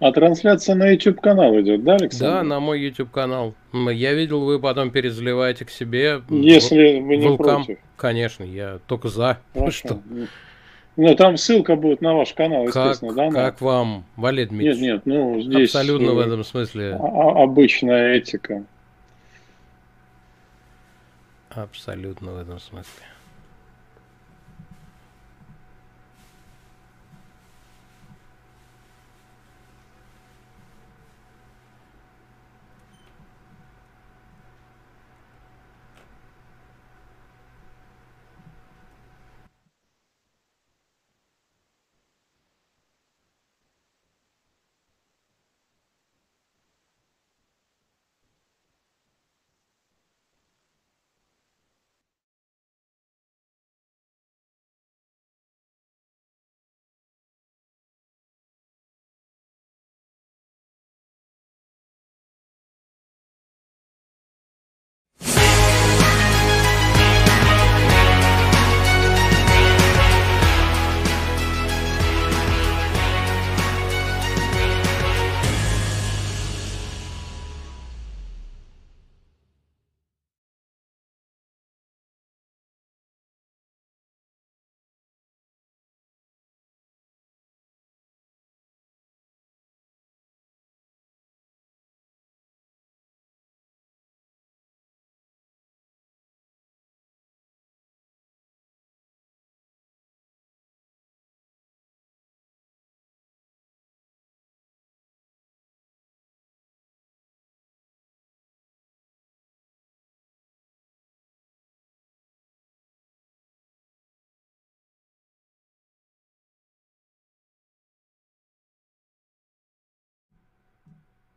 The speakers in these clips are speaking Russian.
А трансляция на YouTube канал идет, да, Александр? Да, на мой YouTube канал. Я видел, вы потом перезаливаете к себе. Если вы не Welcome. против. Конечно, я только за. Хорошо. Что? Ну, там ссылка будет на ваш канал, естественно, как, да? Как вам, Валерий Дмитриевич? Нет, нет, ну здесь... Абсолютно в этом смысле... Обычная этика. Абсолютно в этом смысле.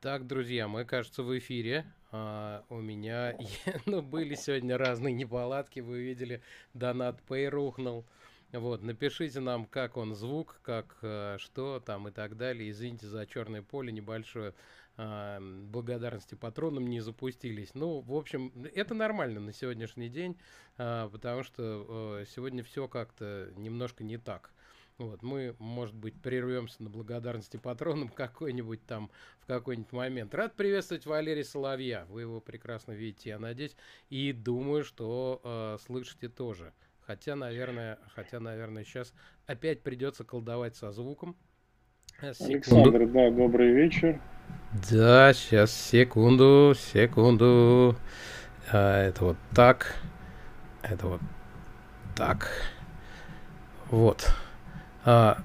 Так, друзья, мы, кажется, в эфире. А, у меня ну, были сегодня разные неполадки. Вы видели, донат Pay рухнул. Вот, напишите нам, как он звук, как э, что там и так далее. Извините за черное поле небольшое. Э, благодарности патронам не запустились. Ну, в общем, это нормально на сегодняшний день, э, потому что сегодня все как-то немножко не так. Вот, мы, может быть, прервемся на благодарности патронам какой-нибудь там в какой-нибудь момент. Рад приветствовать Валерия Соловья. Вы его прекрасно видите, я надеюсь. И думаю, что э, слышите тоже. Хотя, наверное, хотя, наверное, сейчас опять придется колдовать со звуком. Э, секунду. Александр, да, добрый вечер. Да, сейчас, секунду, секунду. А, это вот так. Это вот так. Вот. А,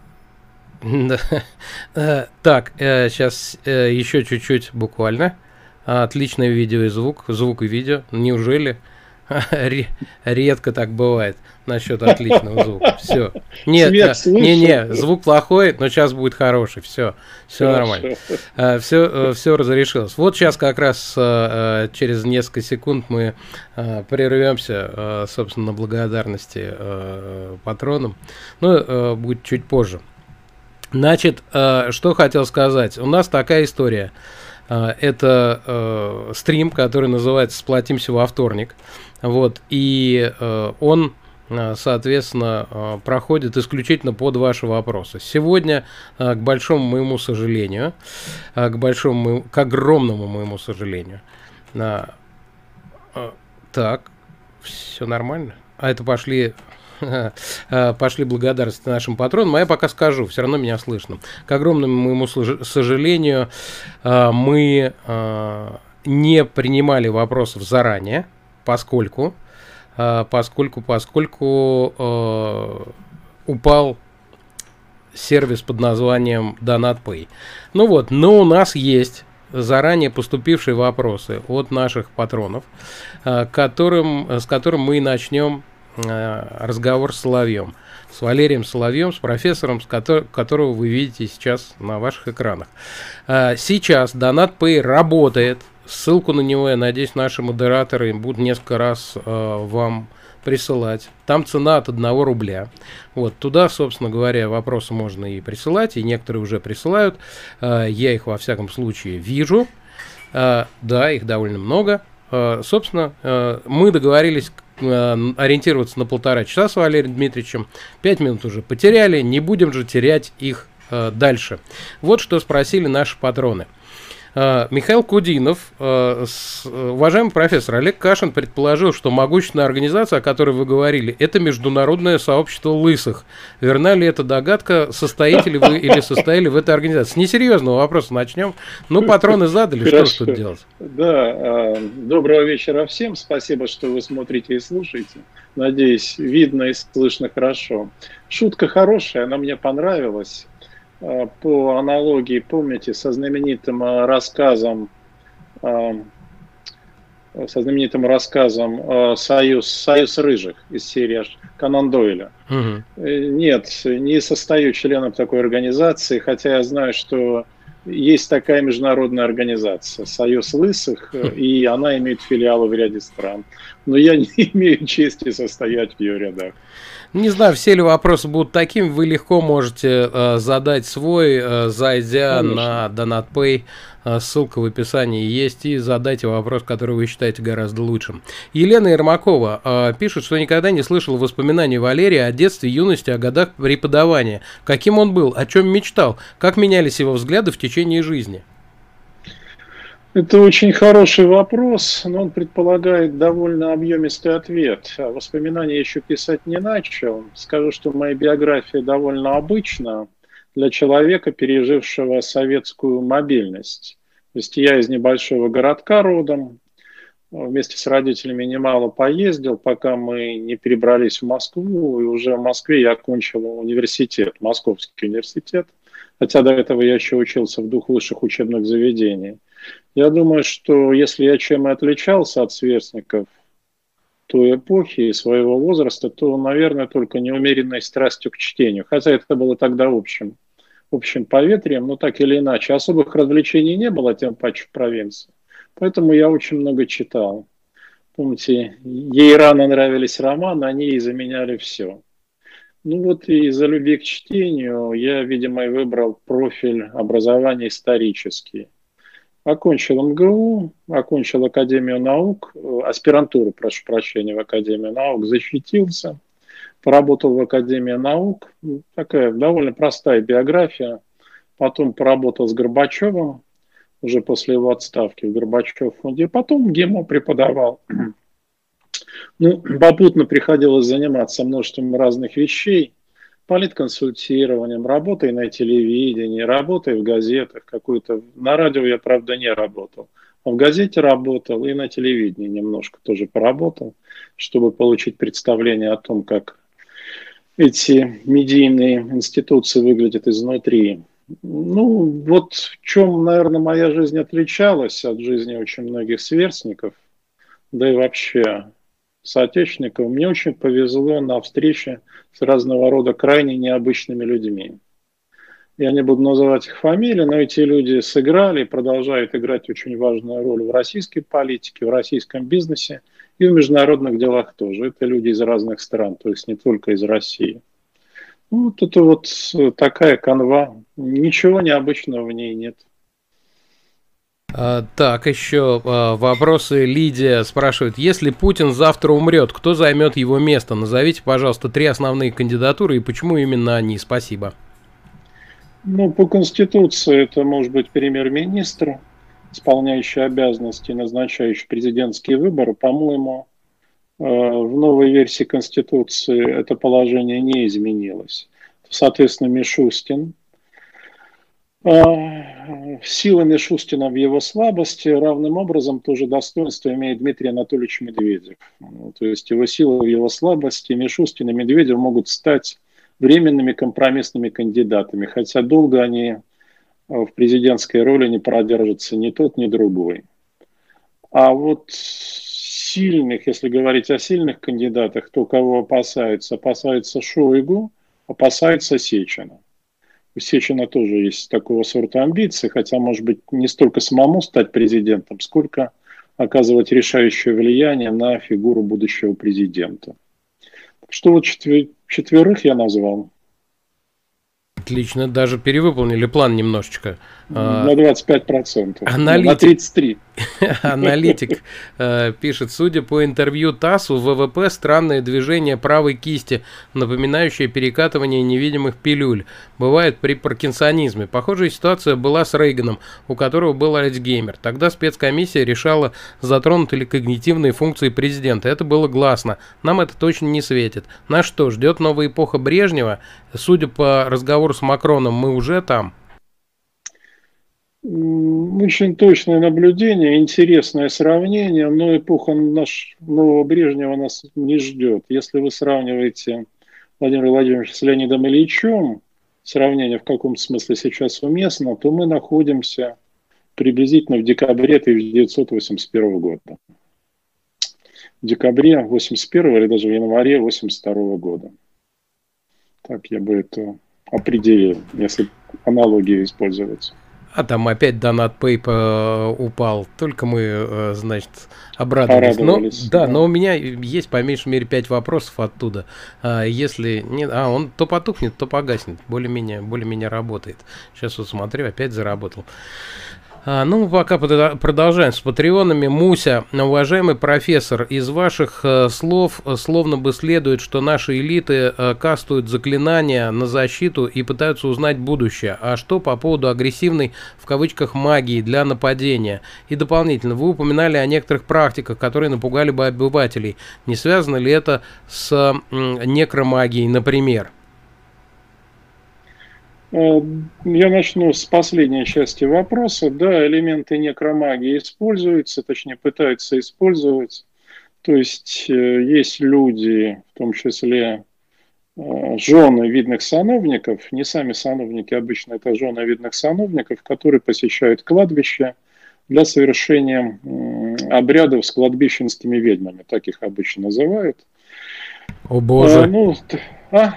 э, так, сейчас э, еще чуть-чуть буквально. Отличное видео и звук. Звук и видео. Неужели? Редко так бывает насчет отличного звука. Все. Нет, не, не, звук плохой, но сейчас будет хороший. Все, все нормально. Все, все разрешилось. Вот сейчас как раз э, через несколько секунд мы э, прервемся, э, собственно, на благодарности патронам. Ну, будет чуть позже. Значит, что хотел сказать. У нас такая история. Это э, стрим, который называется «Сплотимся во вторник». Вот, и э, он Э, соответственно, э, проходит исключительно под ваши вопросы. Сегодня, э, к большому моему сожалению, к большому, к огромному моему сожалению, так, все нормально. А это пошли пошли благодарности нашим патронам, а я пока скажу, все равно меня слышно. К огромному моему сожалению, мы не принимали вопросов заранее, поскольку поскольку, поскольку э, упал сервис под названием DonatPay. Ну вот, но у нас есть заранее поступившие вопросы от наших патронов, э, которым, с которым мы начнем э, разговор с Соловьем. С Валерием Соловьем, с профессором, с котор которого вы видите сейчас на ваших экранах. Э, сейчас DonatPay работает Ссылку на него, я надеюсь, наши модераторы будут несколько раз э, вам присылать. Там цена от 1 рубля. Вот туда, собственно говоря, вопросы можно и присылать, и некоторые уже присылают. Э, я их во всяком случае вижу. Э, да, их довольно много. Э, собственно, э, мы договорились э, ориентироваться на полтора часа с Валерием Дмитриевичем. Пять минут уже потеряли, не будем же терять их э, дальше. Вот что спросили наши патроны. А, Михаил Кудинов, а, уважаемый профессор Олег Кашин предположил, что могущественная организация, о которой вы говорили, это международное сообщество лысых. Верна ли эта догадка, состоите ли вы или состояли в этой организации? С несерьезного вопроса начнем. Ну, патроны задали, Хорошо. что тут делать? Да, а, доброго вечера всем. Спасибо, что вы смотрите и слушаете. Надеюсь, видно и слышно хорошо. Шутка хорошая, она мне понравилась. Э, по аналогии, помните, со знаменитым э, рассказом э, со знаменитым рассказом «Союз, Союз рыжих» из серии Канан Дойля. Угу. Нет, не состою членом такой организации, хотя я знаю, что есть такая международная организация «Союз лысых», хм. и она имеет филиалы в ряде стран. Но я не имею чести состоять в ее рядах. Не знаю, все ли вопросы будут такими, вы легко можете э, задать свой, э, зайдя Конечно. на DonatPay, э, ссылка в описании есть, и задайте вопрос, который вы считаете гораздо лучшим. Елена Ермакова э, пишет, что никогда не слышал воспоминаний Валерия о детстве, юности, о годах преподавания. Каким он был, о чем мечтал, как менялись его взгляды в течение жизни. Это очень хороший вопрос, но он предполагает довольно объемистый ответ. А воспоминания еще писать не начал. Скажу, что моя биография довольно обычна для человека, пережившего советскую мобильность. То есть я из небольшого городка родом, вместе с родителями немало поездил, пока мы не перебрались в Москву, и уже в Москве я окончил университет, Московский университет, хотя до этого я еще учился в двух высших учебных заведениях. Я думаю, что если я чем и отличался от сверстников той эпохи и своего возраста, то, наверное, только неумеренной страстью к чтению. Хотя это было тогда общим, общим поветрием, но так или иначе. Особых развлечений не было, тем паче в провинции. Поэтому я очень много читал. Помните, ей рано нравились романы, они ей заменяли все. Ну вот и из-за любви к чтению я, видимо, и выбрал профиль образования исторический. Окончил МГУ, окончил Академию наук, э, аспирантуру, прошу прощения, в Академию наук, защитился, поработал в Академии наук, такая довольно простая биография. Потом поработал с Горбачевым, уже после его отставки в Горбачев фонде, потом ГИМО преподавал. Ну, попутно приходилось заниматься множеством разных вещей – политконсультированием, работой на телевидении, работой в газетах какую-то. На радио я, правда, не работал. В газете работал и на телевидении немножко тоже поработал, чтобы получить представление о том, как эти медийные институции выглядят изнутри. Ну, вот в чем, наверное, моя жизнь отличалась от жизни очень многих сверстников, да и вообще соотечественников, мне очень повезло на встрече с разного рода крайне необычными людьми. Я не буду называть их фамилии, но эти люди сыграли и продолжают играть очень важную роль в российской политике, в российском бизнесе и в международных делах тоже. Это люди из разных стран, то есть не только из России. Ну, вот это вот такая канва. Ничего необычного в ней нет. А, так, еще а, вопросы. Лидия спрашивает, если Путин завтра умрет, кто займет его место? Назовите, пожалуйста, три основные кандидатуры и почему именно они? Спасибо. Ну, по Конституции это может быть премьер-министр, исполняющий обязанности, назначающий президентские выборы. По-моему, э, в новой версии Конституции это положение не изменилось. Соответственно, Мишустин – силами Шустина в его слабости, равным образом тоже достоинство имеет Дмитрий Анатольевич Медведев. То есть его сила в его слабости, Мишустин и Медведев могут стать временными компромиссными кандидатами, хотя долго они в президентской роли не продержатся ни тот, ни другой. А вот сильных, если говорить о сильных кандидатах, то кого опасаются? Опасаются Шойгу, опасаются Сечина у Сечина тоже есть такого сорта амбиции, хотя, может быть, не столько самому стать президентом, сколько оказывать решающее влияние на фигуру будущего президента. Что вот четверых я назвал. Отлично, даже перевыполнили план немножечко. А, на 25%. Аналитик, на 33%. Аналитик э, пишет, судя по интервью ТАССу, ВВП странное движение правой кисти, напоминающее перекатывание невидимых пилюль. Бывает при паркинсонизме. Похожая ситуация была с Рейганом, у которого был Альцгеймер. Тогда спецкомиссия решала, затронуты ли когнитивные функции президента. Это было гласно. Нам это точно не светит. Нас что, ждет новая эпоха Брежнева? Судя по разговору с Макроном, мы уже там. Очень точное наблюдение, интересное сравнение, но эпоха наш, нового Брежнева нас не ждет. Если вы сравниваете Владимира Владимировича с Леонидом Ильичем, сравнение в каком смысле сейчас уместно, то мы находимся приблизительно в декабре 1981 года. В декабре 81 или даже в январе 82 года. Так я бы это определил, если аналогию использовать. А там опять донат Pay э, упал. Только мы, э, значит, обрадовались. Но, да, да, но у меня есть по меньшей мере пять вопросов оттуда. А, если нет, а он то потухнет, то погаснет. Более-менее, более-менее работает. Сейчас вот смотрю, опять заработал. А, ну, пока продолжаем с патреонами. Муся, уважаемый профессор, из ваших э, слов э, словно бы следует, что наши элиты э, кастуют заклинания на защиту и пытаются узнать будущее. А что по поводу агрессивной, в кавычках, магии для нападения? И дополнительно, вы упоминали о некоторых практиках, которые напугали бы обывателей. Не связано ли это с некромагией, например? Э, я начну с последней части вопроса. Да, элементы некромагии используются, точнее пытаются использовать. То есть э, есть люди, в том числе э, жены видных сановников, не сами сановники, обычно это жены видных сановников, которые посещают кладбище для совершения обрядов с кладбищенскими ведьмами, так их обычно называют. О боже. А, ну, а?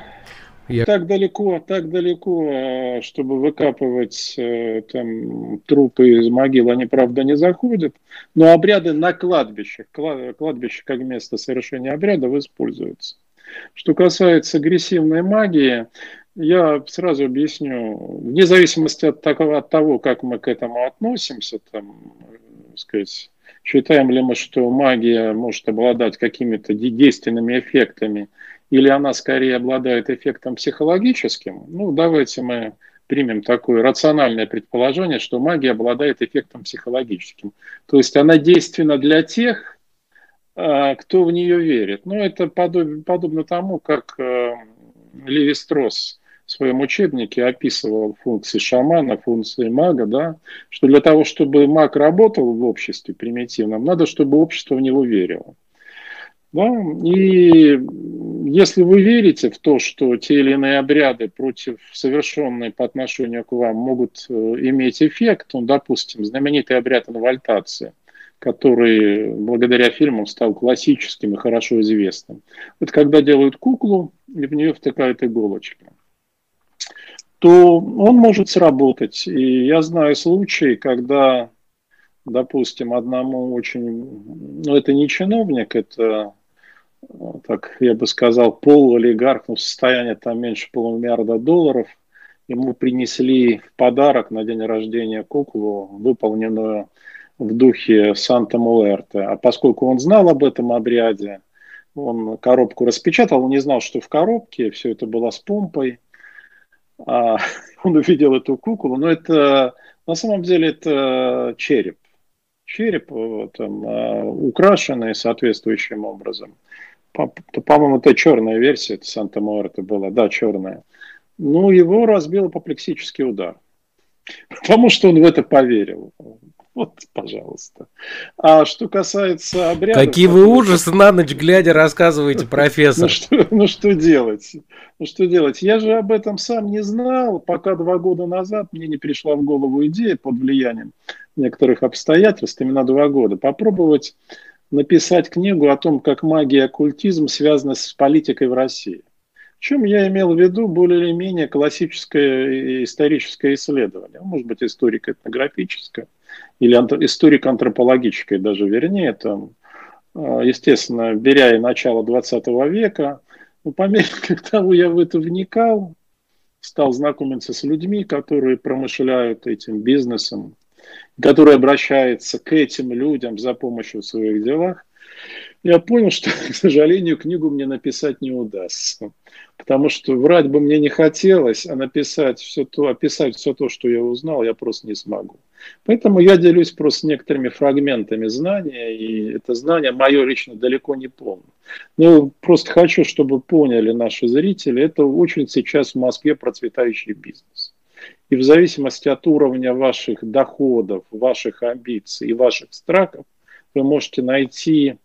Я... Так далеко, так далеко, э, чтобы выкапывать э, там трупы из могил, они, правда, не заходят, но обряды на кладбищах, кладбище как место совершения обрядов используются. Что касается агрессивной магии, я сразу объясню, вне зависимости от, такого, от того, как мы к этому относимся, там, сказать, считаем ли мы, что магия может обладать какими-то действенными эффектами – или она скорее обладает эффектом психологическим, ну, давайте мы примем такое рациональное предположение, что магия обладает эффектом психологическим. То есть она действенна для тех, а, кто в нее верит. Ну, это подобно, подобно тому, как э, Леви Стросс в своем учебнике описывал функции шамана, функции мага, да, что для того, чтобы маг работал в обществе примитивном, надо, чтобы общество в него верило. Да? И если вы верите в то, что те или иные обряды против совершенные по отношению к вам могут э, иметь эффект, ну, допустим, знаменитый обряд инвальтации, который благодаря фильмам стал классическим и хорошо известным. Вот когда делают куклу и в нее втыкают иголочки, то он может сработать. И я знаю случаи, когда, допустим, одному очень, ну это не чиновник, это так я бы сказал, полуолигарх, ну, состояние там меньше полумиллиарда долларов, ему принесли в подарок на день рождения куклу, выполненную в духе Санта-Муэрте. А поскольку он знал об этом обряде, он коробку распечатал, он не знал, что в коробке, все это было с помпой. А, он увидел эту куклу, но это на самом деле это череп. Череп там, а, украшенный соответствующим образом по-моему, это черная версия, это санта это была, да, черная. Ну, его разбил апоплексический удар. Потому что он в это поверил. Вот, пожалуйста. А что касается обрядов... Какие вы ужасы на ночь глядя рассказываете, профессор. Ну что, ну что делать? Ну что делать? Я же об этом сам не знал, пока два года назад мне не пришла в голову идея под влиянием некоторых обстоятельств, именно два года, попробовать написать книгу о том, как магия и оккультизм связаны с политикой в России. В чем я имел в виду более или менее классическое историческое исследование, может быть, историко-этнографическое или историко-антропологическое даже, вернее, там, а, естественно, беря и начало 20 века, но по мере того я в это вникал, стал знакомиться с людьми, которые промышляют этим бизнесом, которые обращаются к этим людям за помощью в своих делах, я понял, что, к сожалению, книгу мне написать не удастся. Потому что врать бы мне не хотелось, а написать все то, описать все то, что я узнал, я просто не смогу. Поэтому я делюсь просто некоторыми фрагментами знания, и это знание мое лично далеко не полное. Ну, просто хочу, чтобы поняли наши зрители, это очень сейчас в Москве процветающий бизнес. И в зависимости от уровня ваших доходов, ваших амбиций и ваших страхов, вы можете найти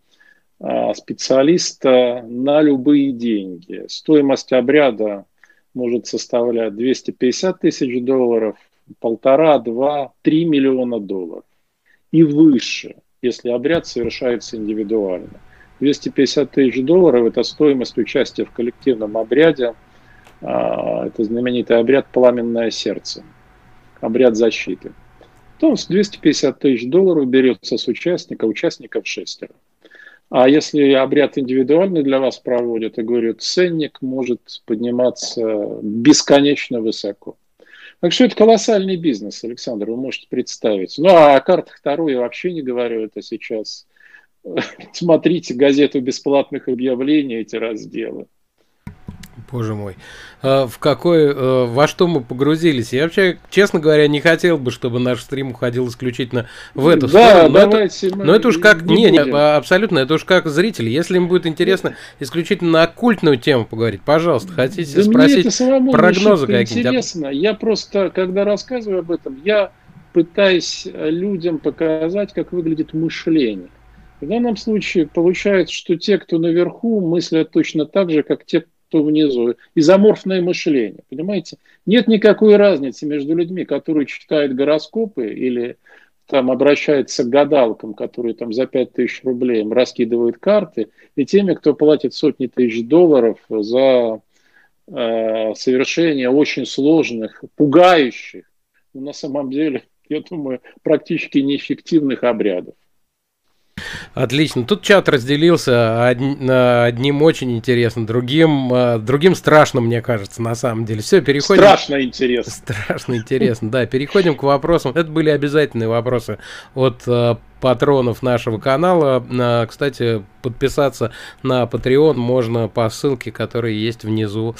а, специалиста на любые деньги. Стоимость обряда может составлять 250 тысяч долларов, полтора, два, три миллиона долларов и выше, если обряд совершается индивидуально. 250 тысяч долларов – это стоимость участия в коллективном обряде. А, это знаменитый обряд «Пламенное сердце», обряд защиты. То с 250 тысяч долларов берется с участника, участников шестеро. А если обряд индивидуальный для вас проводят, я говорю, ценник может подниматься бесконечно высоко. Так что это колоссальный бизнес, Александр, вы можете представить. Ну, а о картах Таро я вообще не говорю, это сейчас. Смотрите газету бесплатных объявлений, эти разделы. Боже мой. А, в какой, э, во что мы погрузились? Я вообще, честно говоря, не хотел бы, чтобы наш стрим уходил исключительно в эту да, сторону. Но давайте это, но это уж как, не, не, абсолютно, это уж как зрители. Если им будет интересно исключительно на оккультную тему поговорить, пожалуйста, хотите да спросить прогнозы какие-нибудь? Интересно. Я просто, когда рассказываю об этом, я пытаюсь людям показать, как выглядит мышление. В данном случае получается, что те, кто наверху, мыслят точно так же, как те, кто внизу. Изоморфное мышление, понимаете? Нет никакой разницы между людьми, которые читают гороскопы или там обращаются к гадалкам, которые там за 5 тысяч рублей им раскидывают карты, и теми, кто платит сотни тысяч долларов за э, совершение очень сложных, пугающих, но на самом деле, я думаю, практически неэффективных обрядов. Отлично. Тут чат разделился одним очень интересно, другим, а, другим страшно, мне кажется, на самом деле. Все, переходим. Страшно интересно. Страшно интересно, да. Переходим к вопросам. Это были обязательные вопросы от а, патронов нашего канала. А, кстати, подписаться на Patreon можно по ссылке, которая есть внизу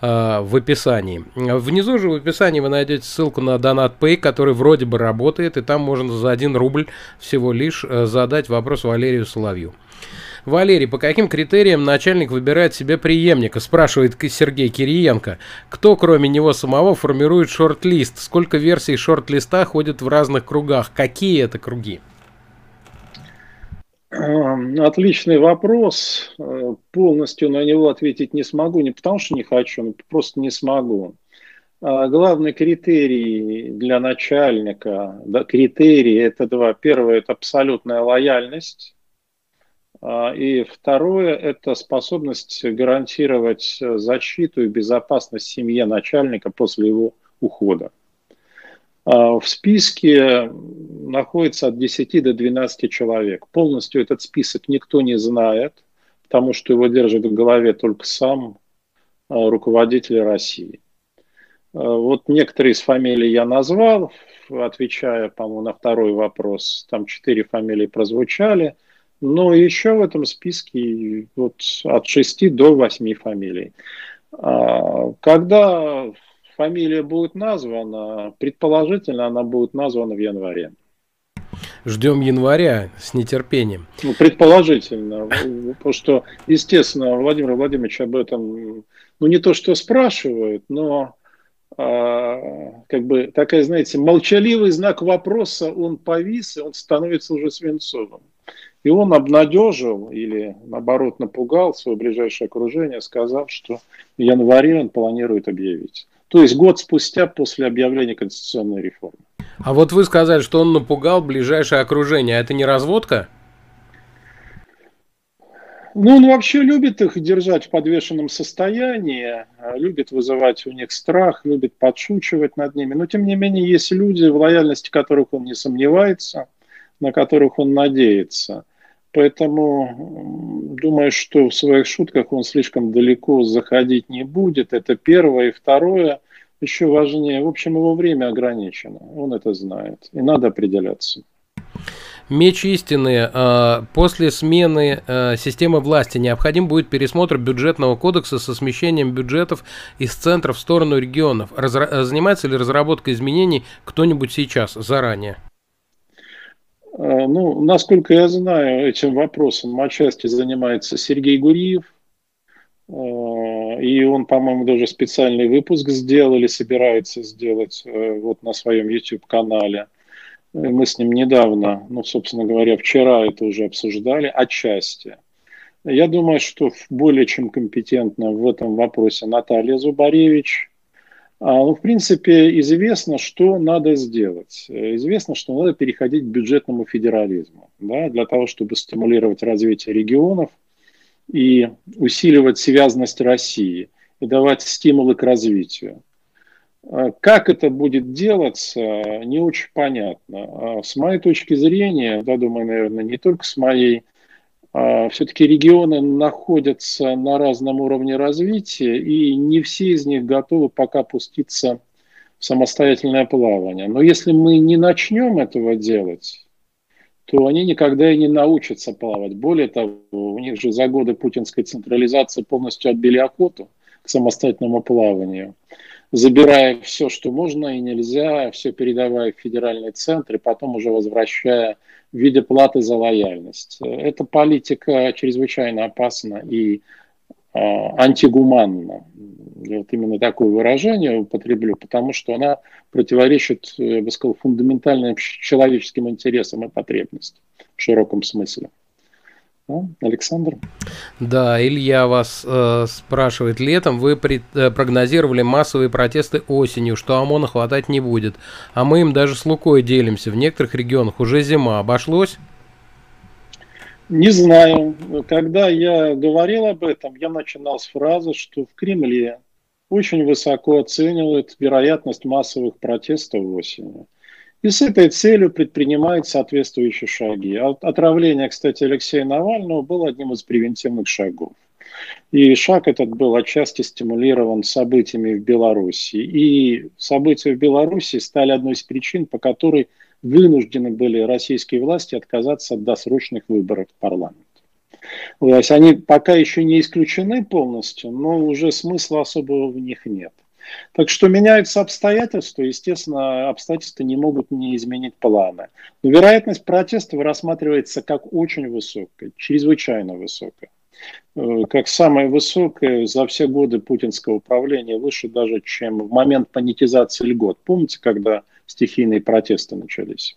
э, в описании. Внизу же в описании вы найдете ссылку на DonatPay, который вроде бы работает, и там можно за 1 рубль всего лишь э, задать вопрос Валерию Соловью. Валерий, по каким критериям начальник выбирает себе преемника? Спрашивает Сергей Кириенко. Кто, кроме него самого, формирует шорт-лист? Сколько версий шорт-листа ходит в разных кругах? Какие это круги? Эм, отличный вопрос. Э, полностью на него ответить не смогу. Не потому что не хочу, но просто не смогу. А главный критерий для начальника, да, критерии это два. Первое – это абсолютная лояльность. А, и второе – это способность гарантировать защиту и безопасность семье начальника после его ухода. А, в списке находится от 10 до 12 человек. Полностью этот список никто не знает, потому что его держит в голове только сам а, руководитель России. А, вот некоторые из фамилий я назвал, отвечая, по-моему, на второй вопрос. Там четыре фамилии прозвучали. Но еще в этом списке вот от 6 до 8 фамилий. Когда фамилия будет названа, предположительно, она будет названа в январе. Ждем января с нетерпением. Ну, предположительно. Потому что, естественно, Владимир Владимирович об этом, ну, не то что спрашивает, но а, как бы такая, знаете, молчаливый знак вопроса, он повис, и он становится уже свинцовым. И он обнадежил или, наоборот, напугал свое ближайшее окружение, сказав, что в январе он планирует объявить. То есть год спустя после объявления конституционной реформы. А вот вы сказали, что он напугал ближайшее окружение. А это не разводка? Ну, он вообще любит их держать в подвешенном состоянии, любит вызывать у них страх, любит подшучивать над ними. Но, тем не менее, есть люди, в лояльности которых он не сомневается, на которых он надеется. Поэтому думаю, что в своих шутках он слишком далеко заходить не будет. Это первое. И второе, еще важнее. В общем, его время ограничено. Он это знает. И надо определяться. Меч истины. А, после смены а, системы власти необходим будет пересмотр бюджетного кодекса со смещением бюджетов из центра в сторону регионов. Разра... Занимается ли разработкой изменений кто-нибудь сейчас, заранее? А, ну, насколько я знаю, этим вопросом отчасти занимается Сергей Гуриев. И он, по-моему, даже специальный выпуск сделал или собирается сделать э, вот на своем YouTube-канале. Мы с ним недавно, ну, собственно говоря, вчера это уже обсуждали, отчасти. Я думаю, что более чем компетентна в этом вопросе Наталья Зубаревич. А, ну, в принципе, известно, что надо сделать. Известно, что надо переходить к бюджетному федерализму да, для того, чтобы стимулировать развитие регионов и усиливать связность России и давать стимулы к развитию. А как это будет делаться, не очень понятно. А с моей точки зрения, да, думаю, наверное, не только с моей, все-таки регионы находятся на разном уровне развития, и не все из них готовы пока пуститься в самостоятельное плавание. Но если мы не начнем этого делать, то они никогда и не научатся плавать. Более того, у них же за годы путинской централизации полностью отбили охоту к самостоятельному плаванию забирая все, что можно и нельзя, все передавая в федеральный центр и потом уже возвращая в виде платы за лояльность. Эта политика чрезвычайно опасна и э, антигуманна. Я вот именно такое выражение употреблю, потому что она противоречит, я бы сказал, фундаментальным человеческим интересам и потребностям в широком смысле. Александр? Да, Илья вас э, спрашивает. Летом вы пред, э, прогнозировали массовые протесты осенью, что ОМОНа хватать не будет. А мы им даже с Лукой делимся. В некоторых регионах уже зима. Обошлось? Не знаю. Когда я говорил об этом, я начинал с фразы, что в Кремле очень высоко оценивают вероятность массовых протестов осенью. И с этой целью предпринимает соответствующие шаги. Отравление, кстати, Алексея Навального было одним из превентивных шагов. И шаг этот был отчасти стимулирован событиями в Беларуси. И события в Беларуси стали одной из причин, по которой вынуждены были российские власти отказаться от досрочных выборов в парламент. То есть они пока еще не исключены полностью, но уже смысла особого в них нет. Так что меняются обстоятельства, естественно, обстоятельства не могут не изменить планы. Но вероятность протестов рассматривается как очень высокая, чрезвычайно высокая. Э, как самая высокая за все годы путинского управления, выше даже, чем в момент монетизации льгот. Помните, когда стихийные протесты начались?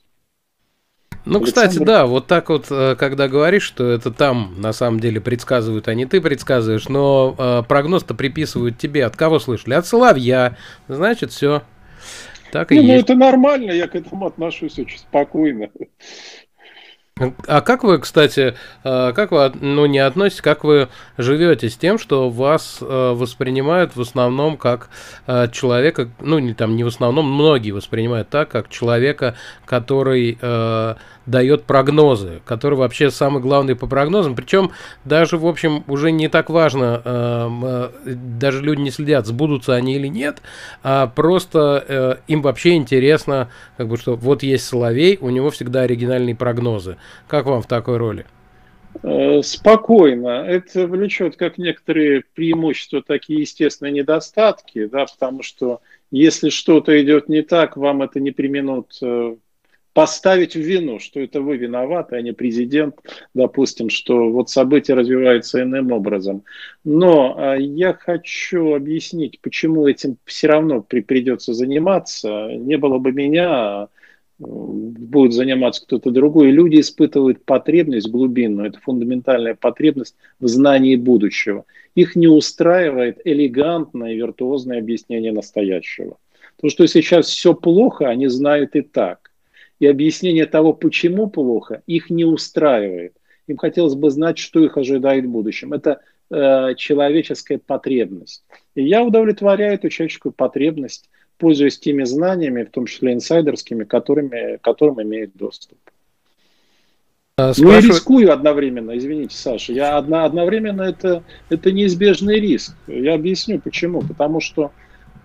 Ну, Александр? кстати, да, вот так вот, э, когда говоришь, что это там на самом деле предсказывают, а не ты предсказываешь, но э, прогноз-то приписывают тебе. От кого слышали? От Соловья. Значит, все. Так и не, ну, есть. Ну, это нормально, я к этому отношусь очень спокойно. А как вы, кстати, э, как вы, ну, не относитесь, как вы живете с тем, что вас э, воспринимают в основном как э, человека, ну, не там, не в основном, многие воспринимают так, как человека, который дает прогнозы, который вообще самый главный по прогнозам. Причем даже, в общем, уже не так важно, э, э, даже люди не следят, сбудутся они или нет, а просто э, им вообще интересно, как бы, что вот есть Соловей, у него всегда оригинальные прогнозы. Как вам в такой роли? Спокойно. Это влечет как некоторые преимущества, такие естественные недостатки, да, потому что если что-то идет не так, вам это не применут поставить в вину, что это вы виноваты, а не президент, допустим, что вот события развиваются иным образом. Но а, я хочу объяснить, почему этим все равно при, придется заниматься. Не было бы меня, а, будет заниматься кто-то другой. люди испытывают потребность глубинную, это фундаментальная потребность в знании будущего. Их не устраивает элегантное и виртуозное объяснение настоящего. То, что сейчас все плохо, они знают и так и объяснение того, почему плохо, их не устраивает. Им хотелось бы знать, что их ожидает в будущем. Это э, человеческая потребность. И я удовлетворяю эту человеческую потребность, пользуясь теми знаниями, в том числе инсайдерскими, которыми, которым имеет доступ. А, ну и рискую одновременно, извините, Саша. Я одно, одновременно это, это неизбежный риск. Я объясню почему. Потому что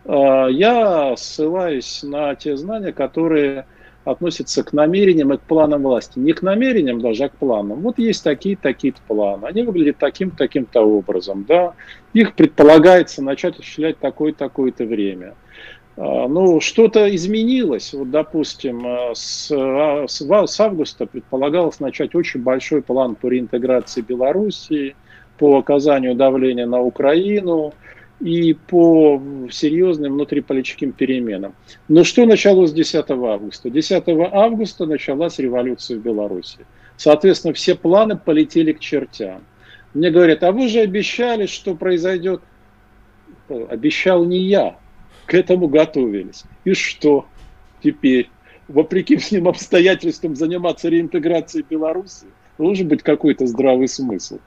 я ссылаюсь на те знания, которые относятся к намерениям и к планам власти. Не к намерениям даже, а к планам. Вот есть такие-то такие планы. Они выглядят таким-то таким-то образом. Да? Их предполагается начать осуществлять такое-такое-то время. А, ну, что-то изменилось. Вот, допустим, а, с, а, с, с августа предполагалось начать очень большой план по реинтеграции Белоруссии, по оказанию давления на Украину – и по серьезным внутриполитическим переменам. Но что началось 10 августа? 10 августа началась революция в Беларуси. Соответственно, все планы полетели к чертям. Мне говорят, а вы же обещали, что произойдет. Обещал не я. К этому готовились. И что теперь? Вопреки всем обстоятельствам заниматься реинтеграцией Беларуси? Должен быть какой-то здравый смысл.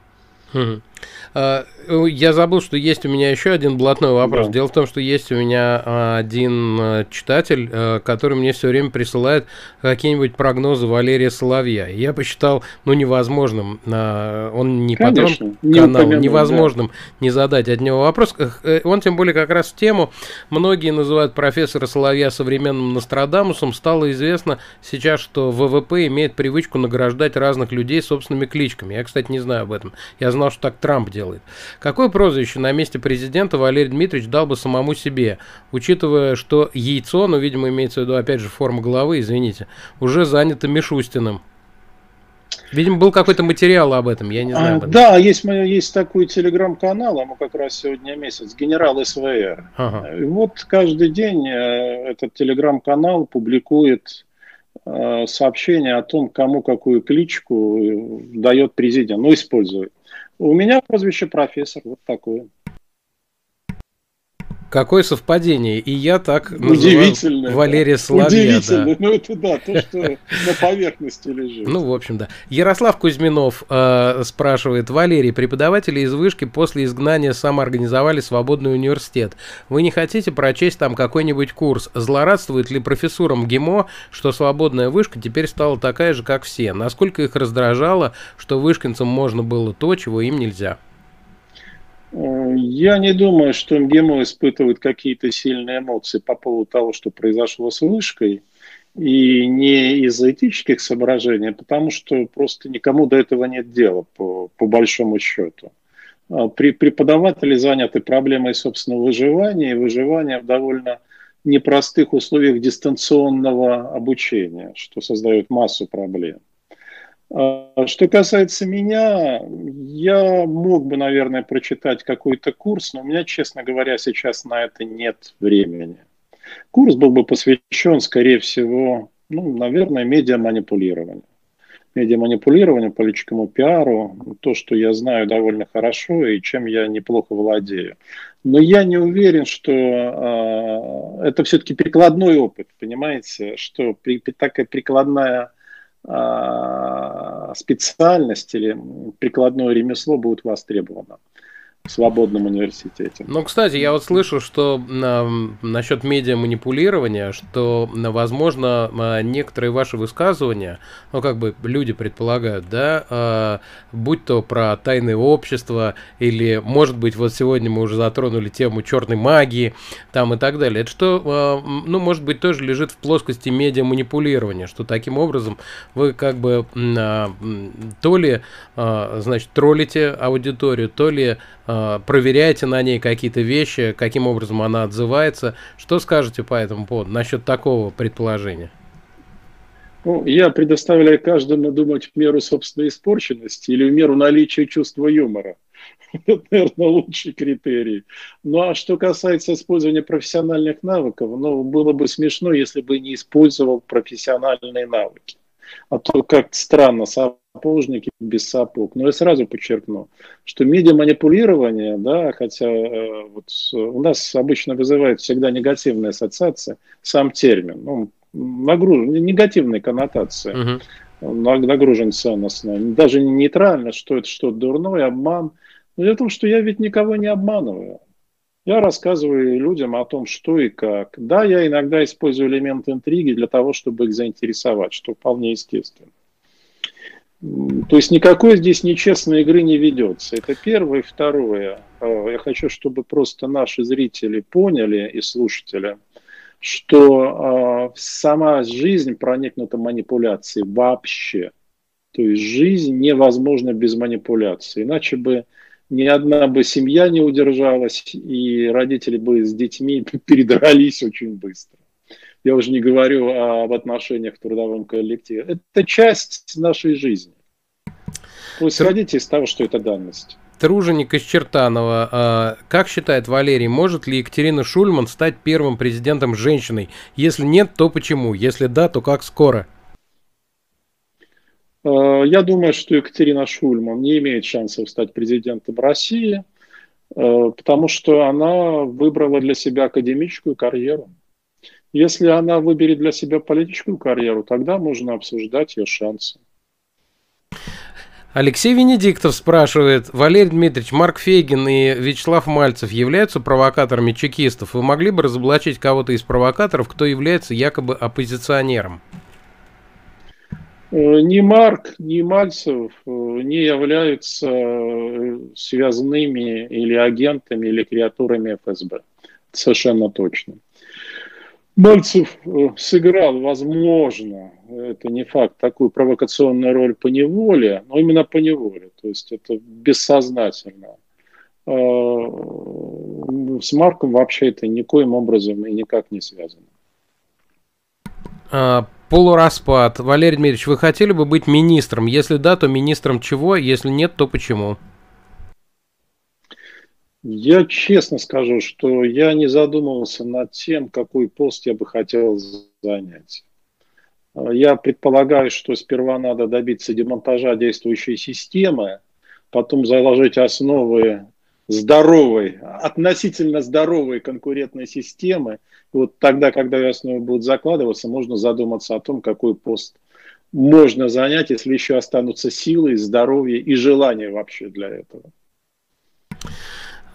Я забыл, что есть у меня еще один блатной вопрос. Да. Дело в том, что есть у меня а, один а, читатель, который мне все время присылает какие-нибудь прогнозы Валерия Соловья. Я посчитал, ну, невозможным, он не Конечно, патрон канала, невозможным да. не задать от него вопрос. Э, он тем более как раз в тему, многие называют профессора Соловья современным Нострадамусом. Стало известно сейчас, что ВВП имеет привычку награждать разных людей собственными кличками. Я, кстати, не знаю об этом. Я знал, что так Трамп делает. Какое прозвище на месте президента Валерий Дмитриевич дал бы самому себе, учитывая, что яйцо, ну, видимо, имеется в виду, опять же, форма головы, извините, уже занято Мишустиным? Видимо, был какой-то материал об этом, я не знаю. Этом. Да, есть, есть такой телеграм-канал, ему как раз сегодня месяц, генерал СВР. Ага. И вот каждый день э, этот телеграм-канал публикует э, сообщение о том, кому какую кличку э, дает президент, ну, использует. У меня прозвище профессор, вот такое. Какое совпадение. И я так Удивительно. Валерия Соловья. Удивительно. Да. Ну, это да, то, что на поверхности лежит. Ну, в общем, да. Ярослав Кузьминов э, спрашивает. Валерий, преподаватели из вышки после изгнания самоорганизовали свободный университет. Вы не хотите прочесть там какой-нибудь курс? Злорадствует ли профессурам ГИМО, что свободная вышка теперь стала такая же, как все? Насколько их раздражало, что вышкинцам можно было то, чего им нельзя? Я не думаю, что МГИМО испытывает какие-то сильные эмоции по поводу того, что произошло с вышкой, и не из-за этических соображений, а потому что просто никому до этого нет дела, по, по большому счету. А при, преподаватели заняты проблемой собственного выживания и выживания в довольно непростых условиях дистанционного обучения, что создает массу проблем. А что касается меня, я мог бы, наверное, прочитать какой-то курс, но у меня, честно говоря, сейчас на это нет времени. Курс был бы посвящен, скорее всего, ну, наверное, медиаманипулированию. Медиаманипулированию, политическому пиару, то, что я знаю довольно хорошо и чем я неплохо владею. Но я не уверен, что э, это все-таки прикладной опыт, понимаете, что при, такая прикладная специальность или прикладное ремесло будет востребовано в свободном университете. Ну, кстати, я вот слышу, что э, насчет медиа-манипулирования, что, возможно, э, некоторые ваши высказывания, ну, как бы люди предполагают, да, э, будь то про тайное общество, или, может быть, вот сегодня мы уже затронули тему черной магии, там и так далее, это что, э, ну, может быть, тоже лежит в плоскости медиа-манипулирования, что таким образом вы как бы э, то ли, э, значит, троллите аудиторию, то ли а, проверяете на ней какие-то вещи, каким образом она отзывается. Что скажете по этому поводу, насчет такого предположения? Ну, я предоставляю каждому думать в меру собственной испорченности или в меру наличия чувства юмора. Это, наверное, лучший критерий. Ну, а что касается использования профессиональных навыков, ну, было бы смешно, если бы не использовал профессиональные навыки. А то как странно, сапожники без сапог. Но я сразу подчеркну, что медиаманипулирование, да, хотя э, вот у нас обычно вызывает всегда негативная ассоциация, сам термин, ну, нагружен, негативные коннотации, uh нагружен ценностно, даже нейтрально, что это что дурное, обман. Но дело в том, что я ведь никого не обманываю. Я рассказываю людям о том, что и как. Да, я иногда использую элементы интриги для того, чтобы их заинтересовать, что вполне естественно. То есть никакой здесь нечестной игры не ведется. Это первое. Второе. я хочу, чтобы просто наши зрители поняли и слушатели, что сама жизнь проникнута манипуляцией вообще. То есть жизнь невозможна без манипуляции. Иначе бы ни одна бы семья не удержалась, и родители бы с детьми передрались очень быстро. Я уже не говорю об отношениях в трудовом коллективе. Это часть нашей жизни. Исходите из того, что это данность. Труженик из Чертанова. А, как считает Валерий, может ли Екатерина Шульман стать первым президентом женщиной? Если нет, то почему? Если да, то как скоро? А, я думаю, что Екатерина Шульман не имеет шансов стать президентом России, а, потому что она выбрала для себя академическую карьеру. Если она выберет для себя политическую карьеру, тогда можно обсуждать ее шансы. Алексей Венедиктов спрашивает, Валерий Дмитриевич, Марк Фейгин и Вячеслав Мальцев являются провокаторами чекистов? Вы могли бы разоблачить кого-то из провокаторов, кто является якобы оппозиционером? Э, ни Марк, ни Мальцев э, не являются э, связанными или агентами, или креатурами ФСБ. Совершенно точно. Мальцев сыграл, возможно, это не факт, такую провокационную роль по неволе, но именно по неволе, то есть это бессознательно. С Марком вообще это никоим образом и никак не связано. А, полураспад. Валерий Дмитриевич, вы хотели бы быть министром? Если да, то министром чего? Если нет, то почему? Я честно скажу, что я не задумывался над тем, какой пост я бы хотел занять. Я предполагаю, что сперва надо добиться демонтажа действующей системы, потом заложить основы здоровой, относительно здоровой конкурентной системы. И вот тогда, когда основы будут закладываться, можно задуматься о том, какой пост можно занять, если еще останутся силы, здоровье и желание вообще для этого.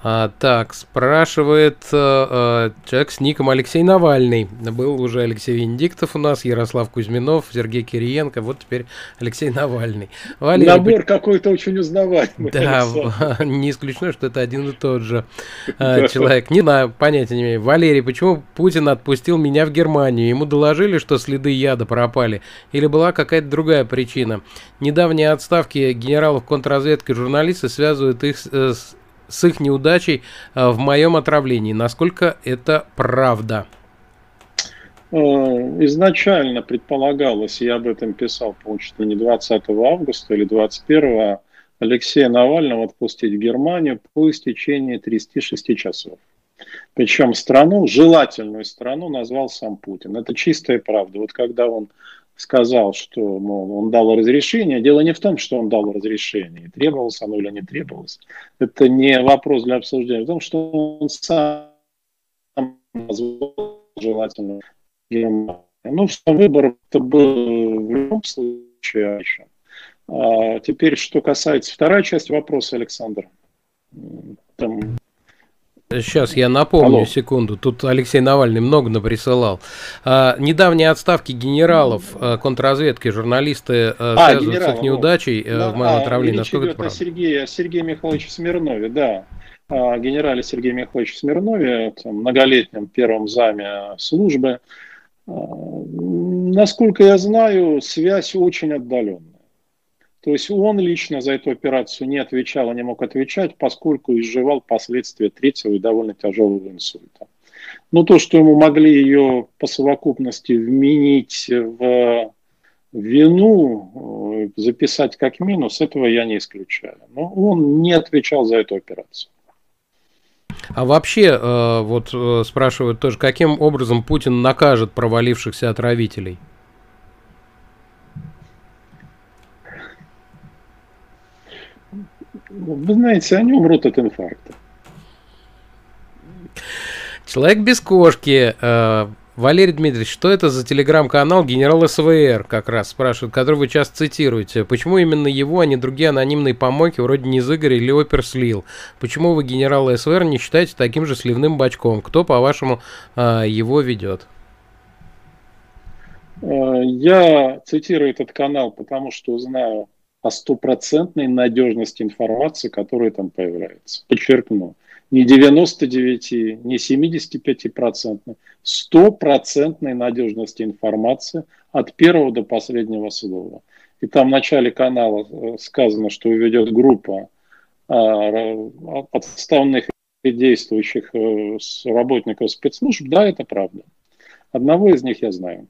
А, так, спрашивает э, человек с ником Алексей Навальный. Был уже Алексей Венедиктов у нас, Ярослав Кузьминов, Сергей Кириенко, вот теперь Алексей Навальный. Валерий, Набор по... какой-то очень узнаваемый. Да, не исключено, что это один и тот же э, человек. Не знаю, понятия не имею. Валерий, почему Путин отпустил меня в Германию? Ему доложили, что следы яда пропали? Или была какая-то другая причина? Недавние отставки генералов контрразведки журналисты связывают их с с их неудачей э, в моем отравлении. Насколько это правда? Э, изначально предполагалось, я об этом писал, по-моему, не 20 августа или 21 Алексея Навального отпустить в Германию по истечении 36 часов. Причем страну, желательную страну, назвал сам Путин. Это чистая правда. Вот когда он сказал, что мол, он дал разрешение. Дело не в том, что он дал разрешение, требовалось оно или не требовалось. Это не вопрос для обсуждения. В том, что он сам назвал желательно Ну, выбор это был в любом случае. А теперь, что касается второй части вопроса, Александр. Там Сейчас я напомню Алло. секунду. Тут Алексей Навальный много наприсылал. А, недавние отставки генералов а, контрразведки, журналисты а, а связывают с их неудачей вот. а, в моем отравлении. Насколько это правда? Сергея, Сергея Михайловича Смирнове, да. А, генерале Сергея Михайловича Смирнове, там, многолетнем первом заме службы. А, насколько я знаю, связь очень отдаленная. То есть он лично за эту операцию не отвечал не мог отвечать, поскольку изживал последствия третьего и довольно тяжелого инсульта. Но то, что ему могли ее по совокупности вменить в вину, э, записать как минус, этого я не исключаю. Но он не отвечал за эту операцию. А вообще, э, вот э, спрашивают тоже, каким образом Путин накажет провалившихся отравителей? Вы знаете, они умрут от инфаркта. Человек без кошки. Э, Валерий Дмитриевич, что это за телеграм-канал генерал СВР, как раз спрашивают, который вы часто цитируете. Почему именно его, а не другие анонимные помойки, вроде Низыгорь или Опер слил? Почему вы генерала СВР не считаете таким же сливным бачком? Кто, по-вашему, э, его ведет? Э, я цитирую этот канал, потому что знаю о стопроцентной надежности информации, которая там появляется. Подчеркну, не 99, не 75 процентной, стопроцентной надежности информации от первого до последнего слова. И там в начале канала э, сказано, что ведет группа а, отставных и действующих э, работников спецслужб. Да, это правда. Одного из них я знаю.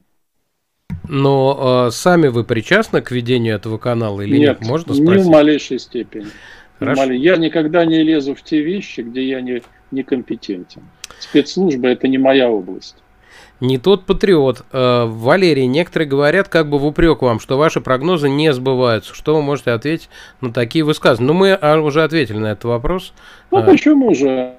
Но э, сами вы причастны к ведению этого канала или нет? нет? Можно спросить? Не в малейшей степени. Хорошо. Я никогда не лезу в те вещи, где я не, некомпетентен. Спецслужба это не моя область. Не тот патриот. Э, Валерий, некоторые говорят как бы в упрек вам, что ваши прогнозы не сбываются. Что вы можете ответить на такие высказывания? Ну, мы а, уже ответили на этот вопрос. Ну, а... почему же?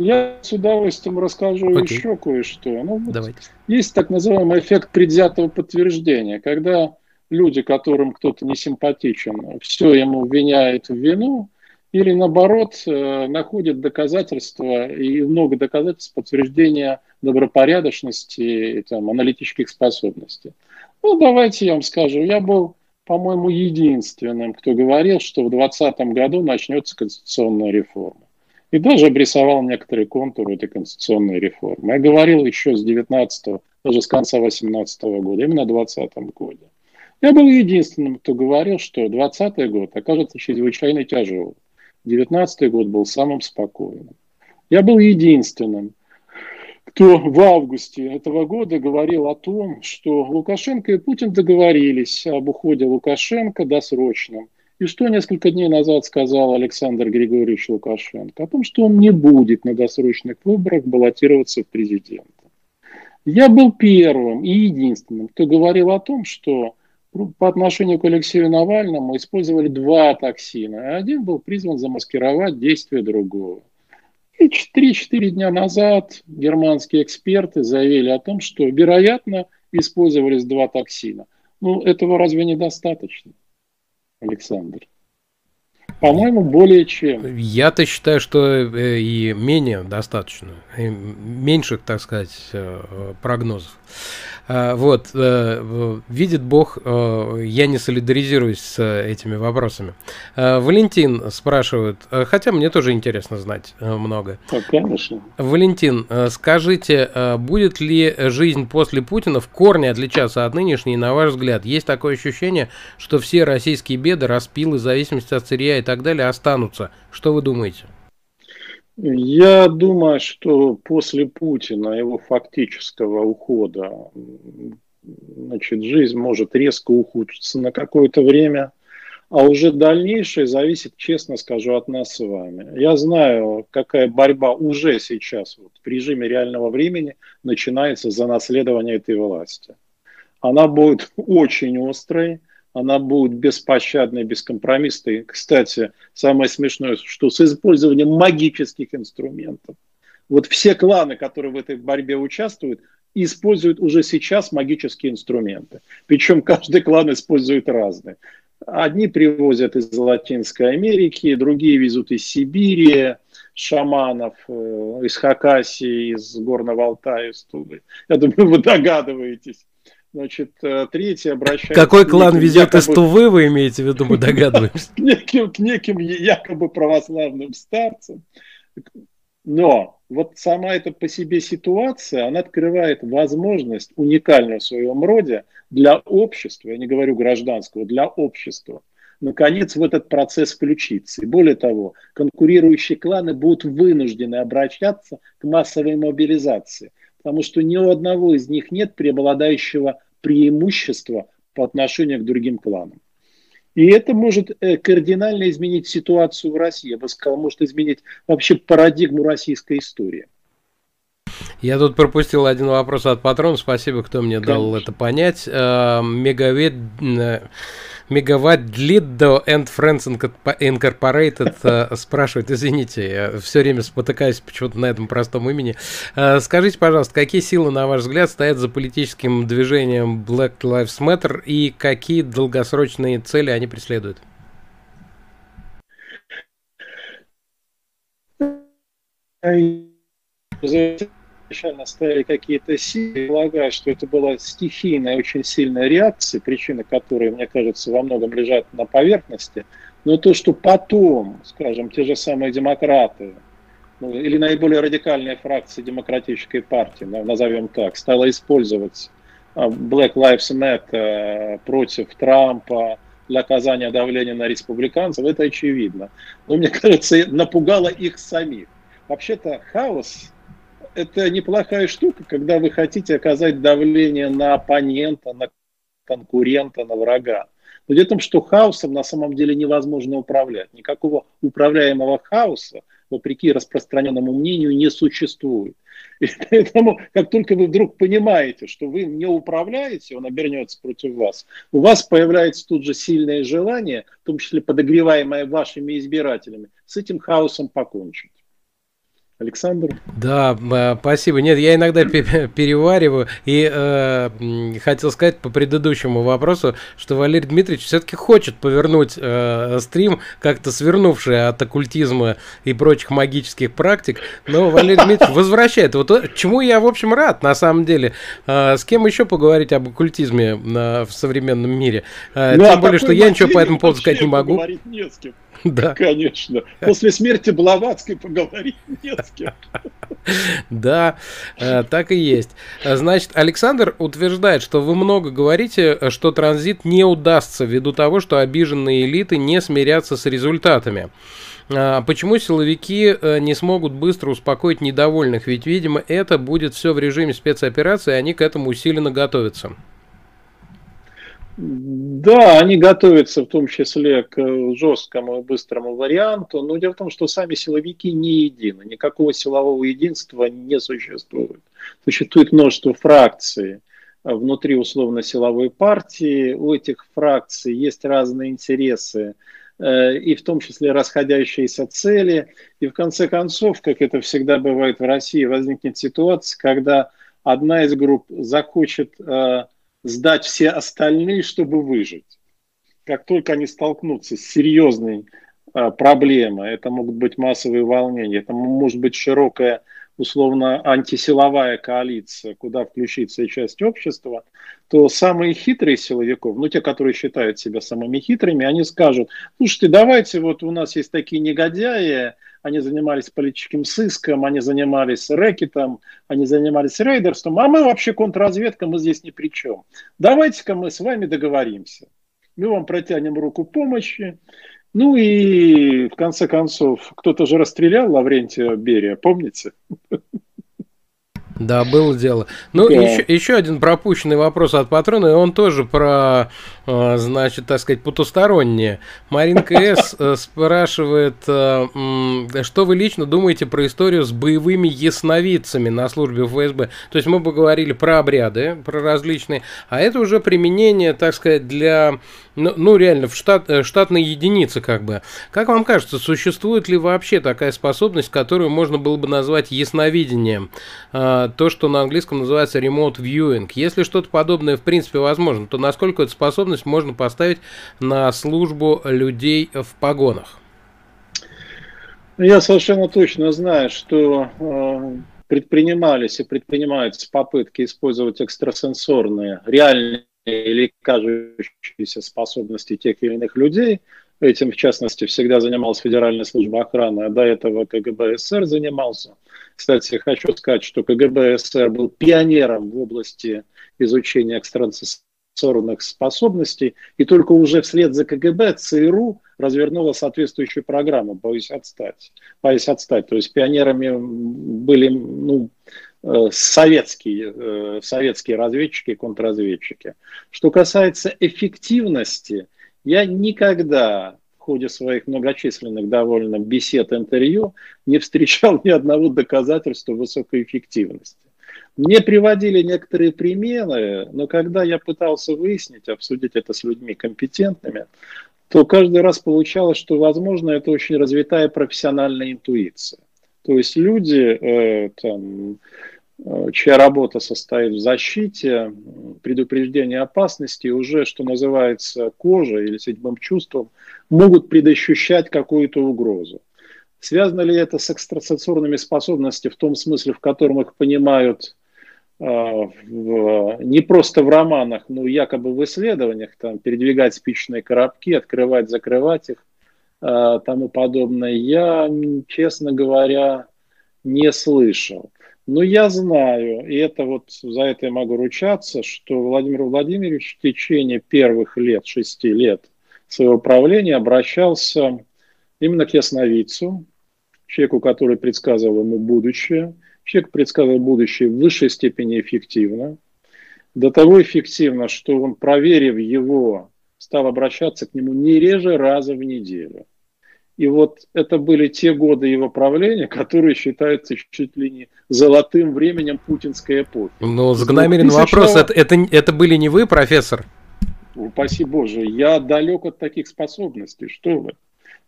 Я с удовольствием расскажу Окей. еще кое-что. Ну, вот Давайте. Есть так называемый эффект предвзятого подтверждения, когда люди, которым кто-то не симпатичен, все ему обвиняют в вину, или наоборот э, находят доказательства и много доказательств подтверждения добропорядочности и там, аналитических способностей. Ну, давайте я вам скажу, я был, по-моему, единственным, кто говорил, что в 2020 году начнется конституционная реформа и даже обрисовал некоторые контуры этой конституционной реформы. Я говорил еще с 19 даже с конца 18 года, именно в 2020 году. Я был единственным, кто говорил, что 2020 год окажется чрезвычайно тяжелым. 19 год был самым спокойным. Я был единственным, кто в августе этого года говорил о том, что Лукашенко и Путин договорились об уходе Лукашенко досрочном – и что несколько дней назад сказал Александр Григорьевич Лукашенко? О том, что он не будет на досрочных выборах баллотироваться в президенты. Я был первым и единственным, кто говорил о том, что по отношению к Алексею Навальному использовали два токсина. Один был призван замаскировать действие другого. И 3-4 дня назад германские эксперты заявили о том, что, вероятно, использовались два токсина. Ну, этого разве недостаточно? Александр? По-моему, более чем. Я-то считаю, что э, и менее достаточно. И меньших, так сказать, э, прогнозов. А, вот, э, видит Бог, я не солидаризируюсь с этими вопросами. А, Валентин спрашивает, хотя мне тоже интересно знать много. конечно. Валентин, скажите, будет ли жизнь после Путина в корне отличаться от нынешней, на ваш взгляд? Есть такое ощущение, что все российские беды, распилы, зависимость от сырья и так далее останутся. Что вы думаете? Я думаю, что после Путина, его фактического ухода, значит, жизнь может резко ухудшиться на какое-то время, а уже дальнейшее зависит, честно скажу, от нас с вами. Я знаю, какая борьба уже сейчас вот, в режиме реального времени начинается за наследование этой власти. Она будет очень острой, она будет беспощадной, бескомпромиссной. Кстати, самое смешное, что с использованием магических инструментов. Вот все кланы, которые в этой борьбе участвуют, используют уже сейчас магические инструменты. Причем каждый клан использует разные. Одни привозят из Латинской Америки, другие везут из Сибири, шаманов, э, из Хакасии, из Горного Алтая, из Тулы. Я думаю, вы догадываетесь. Значит, э, третий обращается... Какой клан везет якобы, из Тувы, вы имеете в виду, мы догадываемся? К неким, к неким якобы православным старцам. Но вот сама эта по себе ситуация, она открывает возможность уникальную в своем роде для общества, я не говорю гражданского, для общества, наконец в этот процесс включиться. И более того, конкурирующие кланы будут вынуждены обращаться к массовой мобилизации потому что ни у одного из них нет преобладающего преимущества по отношению к другим кланам. И это может э, кардинально изменить ситуацию в России. Я бы сказал, может изменить вообще парадигму российской истории. Я тут пропустил один вопрос от патрона. Спасибо, кто мне Конечно. дал это понять. Э, мегавет э, Мегаватт Gliddo and Friends Incorporated спрашивает, извините, я все время спотыкаюсь почему-то на этом простом имени. Э, скажите, пожалуйста, какие силы, на ваш взгляд, стоят за политическим движением Black Lives Matter и какие долгосрочные цели они преследуют? Изначально стояли какие-то силы, полагаю, что это была стихийная, очень сильная реакция, причины которой, мне кажется, во многом лежат на поверхности. Но то, что потом, скажем, те же самые демократы, ну, или наиболее радикальная фракция демократической партии, назовем так, стала использовать а, Black Lives Matter против Трампа, для оказания давления на республиканцев, это очевидно. Но мне кажется, напугало их самих. Вообще-то хаос – это неплохая штука, когда вы хотите оказать давление на оппонента, на конкурента, на врага. Но дело в том, что хаосом на самом деле невозможно управлять. Никакого управляемого хаоса вопреки распространенному мнению, не существует. И поэтому, как только вы вдруг понимаете, что вы не управляете, он обернется против вас, у вас появляется тут же сильное желание, в том числе подогреваемое вашими избирателями, с этим хаосом покончить. Александр? Да, спасибо. Нет, я иногда перевариваю. И э, хотел сказать по предыдущему вопросу, что Валерий Дмитриевич все-таки хочет повернуть э, стрим, как-то свернувший от оккультизма и прочих магических практик. Но Валерий Дмитриевич возвращает. Вот э, чему я, в общем, рад, на самом деле. Э, с кем еще поговорить об оккультизме э, в современном мире? Э, ну, тем а более, что я ничего по этому поводу сказать не могу. Не с кем. Да. Конечно. После смерти Блаватской поговорить не с кем. Да, э, так и есть. Значит, Александр утверждает, что вы много говорите, что транзит не удастся ввиду того, что обиженные элиты не смирятся с результатами. А почему силовики э, не смогут быстро успокоить недовольных? Ведь, видимо, это будет все в режиме спецоперации, и они к этому усиленно готовятся. Да, они готовятся в том числе к жесткому и быстрому варианту, но дело в том, что сами силовики не едины, никакого силового единства не существует. Существует множество фракций внутри условно-силовой партии, у этих фракций есть разные интересы, э, и в том числе расходящиеся цели. И в конце концов, как это всегда бывает в России, возникнет ситуация, когда одна из групп захочет э, сдать все остальные, чтобы выжить. Как только они столкнутся с серьезной э, проблемой, это могут быть массовые волнения, это может быть широкая условно антисиловая коалиция, куда включится и часть общества, то самые хитрые силовиков, ну те, которые считают себя самыми хитрыми, они скажут, слушайте, давайте, вот у нас есть такие негодяи, они занимались политическим сыском, они занимались рэкетом, они занимались рейдерством, а мы вообще контрразведка, мы здесь ни при чем. Давайте-ка мы с вами договоримся. Мы вам протянем руку помощи. Ну и в конце концов, кто-то же расстрелял Лаврентия Берия, помните? Да, было дело. Ну, да. еще, еще один пропущенный вопрос от патрона, и он тоже про, значит, так сказать, потустороннее. Маринка С. Э, спрашивает, э, что вы лично думаете про историю с боевыми ясновидцами на службе ФСБ? То есть мы поговорили про обряды, про различные, а это уже применение, так сказать, для ну, ну реально, в штат, э, штатной единицы как бы. Как вам кажется, существует ли вообще такая способность, которую можно было бы назвать ясновидением? То, что на английском называется remote viewing. Если что-то подобное в принципе возможно, то насколько эту способность можно поставить на службу людей в погонах? Я совершенно точно знаю, что э, предпринимались и предпринимаются попытки использовать экстрасенсорные, реальные или кажущиеся способности тех или иных людей. Этим, в частности, всегда занималась Федеральная служба охраны, а до этого КГБ СССР занимался. Кстати, хочу сказать, что КГБ СССР был пионером в области изучения экстрасенсорных способностей, и только уже вслед за КГБ ЦРУ развернула соответствующую программу «Боюсь отстать». «Боюсь отстать». То есть пионерами были ну, Э, советские, э, советские разведчики и контрразведчики. Что касается эффективности, я никогда в ходе своих многочисленных довольно бесед, интервью не встречал ни одного доказательства высокой эффективности. Мне приводили некоторые примеры, но когда я пытался выяснить, обсудить это с людьми компетентными, то каждый раз получалось, что, возможно, это очень развитая профессиональная интуиция. То есть люди, э, там, э, чья работа состоит в защите, предупреждении опасности, уже, что называется, кожей или седьмым чувством, могут предощущать какую-то угрозу. Связано ли это с экстрасенсорными способностями в том смысле, в котором их понимают в, не просто в романах, но якобы в исследованиях, там, передвигать спичные коробки, открывать, закрывать их, э, тому подобное, я, честно говоря, не слышал. Но я знаю, и это вот за это я могу ручаться, что Владимир Владимирович в течение первых лет, шести лет своего правления обращался именно к ясновидцу, человеку, который предсказывал ему будущее. Человек предсказывал будущее в высшей степени эффективно. До того эффективно, что он, проверив его, стал обращаться к нему не реже раза в неделю. И вот это были те годы его правления, которые считаются чуть ли не золотым временем путинской эпохи. Ну, закономерен вопрос. Это, это, это были не вы, профессор? Упаси Боже, я далек от таких способностей. Что вы?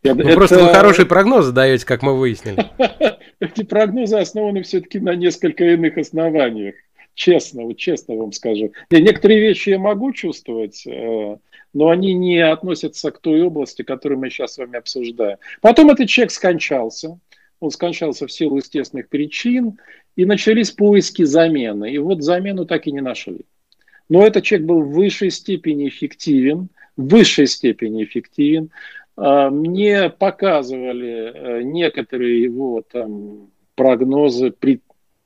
Я, ну, это... Просто вы хорошие прогнозы даете, как мы выяснили. Эти прогнозы основаны все-таки на несколько иных основаниях. Честно, вот честно вам скажу. Некоторые вещи я могу чувствовать, э, но они не относятся к той области, которую мы сейчас с вами обсуждаем. Потом этот человек скончался. Он скончался в силу естественных причин, и начались поиски замены. И вот замену так и не нашли. Но этот человек был в высшей степени эффективен, в высшей степени эффективен. А, мне показывали э, некоторые его там прогнозы,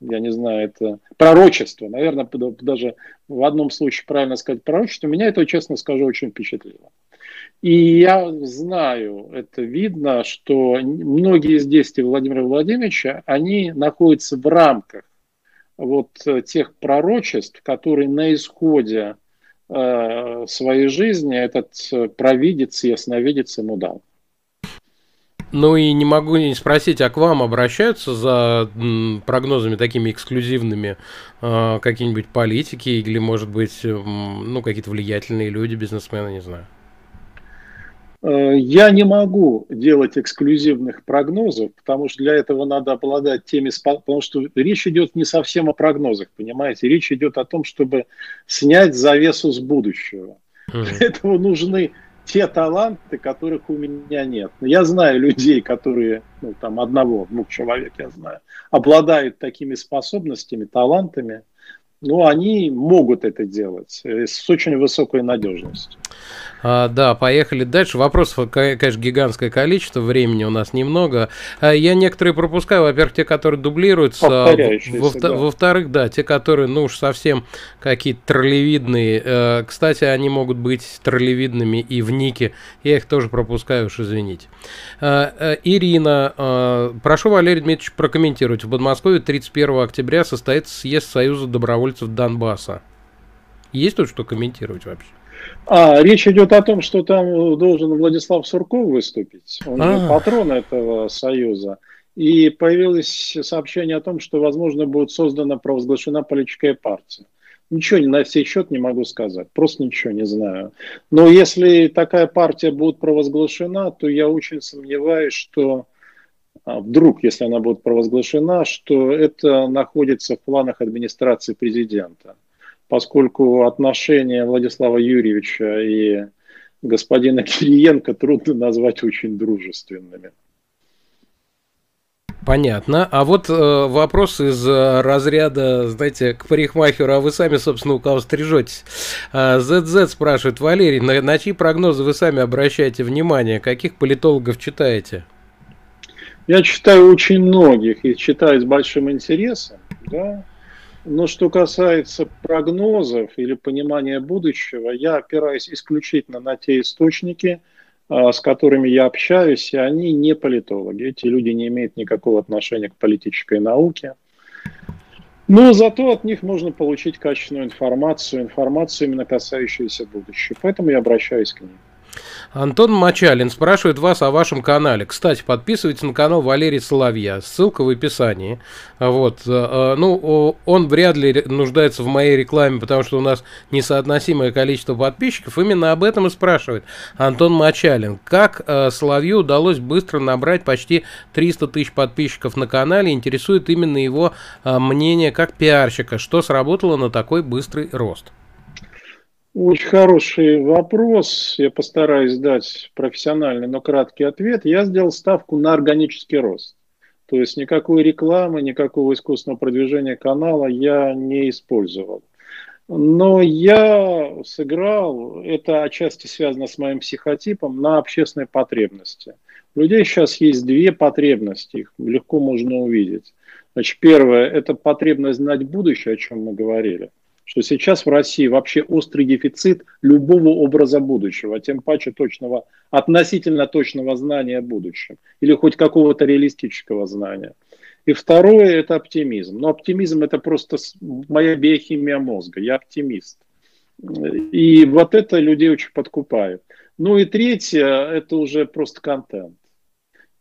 я не знаю, это пророчество, наверное, даже в одном случае правильно сказать пророчество, меня это, честно скажу, очень впечатлило. И я знаю, это видно, что многие из действий Владимира Владимировича, они находятся в рамках вот тех пророчеств, которые на исходе э, своей жизни этот провидец и ясновидец ему дал. Ну и не могу не спросить, а к вам обращаются за прогнозами такими эксклюзивными э, какие-нибудь политики или, может быть, ну, какие-то влиятельные люди, бизнесмены, не знаю? Э, я не могу делать эксклюзивных прогнозов, потому что для этого надо обладать теми, потому что речь идет не совсем о прогнозах, понимаете, речь идет о том, чтобы снять завесу с будущего. Mm. Для этого нужны те таланты, которых у меня нет. Я знаю людей, которые, ну, там, одного, двух человек я знаю, обладают такими способностями, талантами, но они могут это делать э, с очень высокой надежностью. А, да, поехали дальше. Вопросов, конечно, гигантское количество, времени у нас немного. А, я некоторые пропускаю. Во-первых, те, которые дублируются. Во-вторых, да. те, которые, ну уж совсем какие-то троллевидные. Э, кстати, они могут быть троллевидными и в нике. Я их тоже пропускаю, уж извините. А, э, Ирина, а, прошу Валерий Дмитриевич прокомментировать. В Подмосковье 31 октября состоится съезд Союза добровольцев Донбасса. Есть тут что комментировать вообще? А, речь идет о том, что там должен Владислав Сурков выступить. Он а патрон этого союза. И появилось сообщение о том, что, возможно, будет создана, провозглашена политическая партия. Ничего на сей счет не могу сказать, просто ничего не знаю. Но если такая партия будет провозглашена, то я очень сомневаюсь, что а, вдруг, если она будет провозглашена, что это находится в планах администрации президента поскольку отношения Владислава Юрьевича и господина Кириенко трудно назвать очень дружественными. Понятно. А вот э, вопрос из э, разряда, знаете, к парикмахеру, а вы сами, собственно, у кого стрижетесь. Э, ZZ спрашивает, Валерий, на, на чьи прогнозы вы сами обращаете внимание? Каких политологов читаете? Я читаю очень многих и читаю с большим интересом. Да? Но что касается прогнозов или понимания будущего, я опираюсь исключительно на те источники, а, с которыми я общаюсь, и они не политологи. Эти люди не имеют никакого отношения к политической науке. Но зато от них можно получить качественную информацию, информацию именно касающуюся будущего. Поэтому я обращаюсь к ним. Антон Мачалин спрашивает вас о вашем канале. Кстати, подписывайтесь на канал Валерий Соловья. Ссылка в описании. Вот. Э, э, ну, он вряд ли нуждается в моей рекламе, потому что у нас несоотносимое количество подписчиков. Именно об этом и спрашивает Антон Мачалин. Как э, Соловью удалось быстро набрать почти 300 тысяч подписчиков на канале? Интересует именно его мнение как пиарщика. Что сработало на такой быстрый рост? Очень хороший вопрос. Я постараюсь дать профессиональный, но краткий ответ. Я сделал ставку на органический рост. То есть никакой рекламы, никакого искусственного продвижения канала я не использовал. Но я сыграл, это отчасти связано с моим психотипом, на общественной потребности. У людей сейчас есть две потребности, их легко можно увидеть. Значит, первое – это потребность знать будущее, о чем мы говорили что сейчас в России вообще острый дефицит любого образа будущего, тем паче точного, относительно точного знания о будущем или хоть какого-то реалистического знания. И второе – это оптимизм. Но оптимизм – это просто моя биохимия мозга, я оптимист. И вот это людей очень подкупает. Ну и третье – это уже просто контент.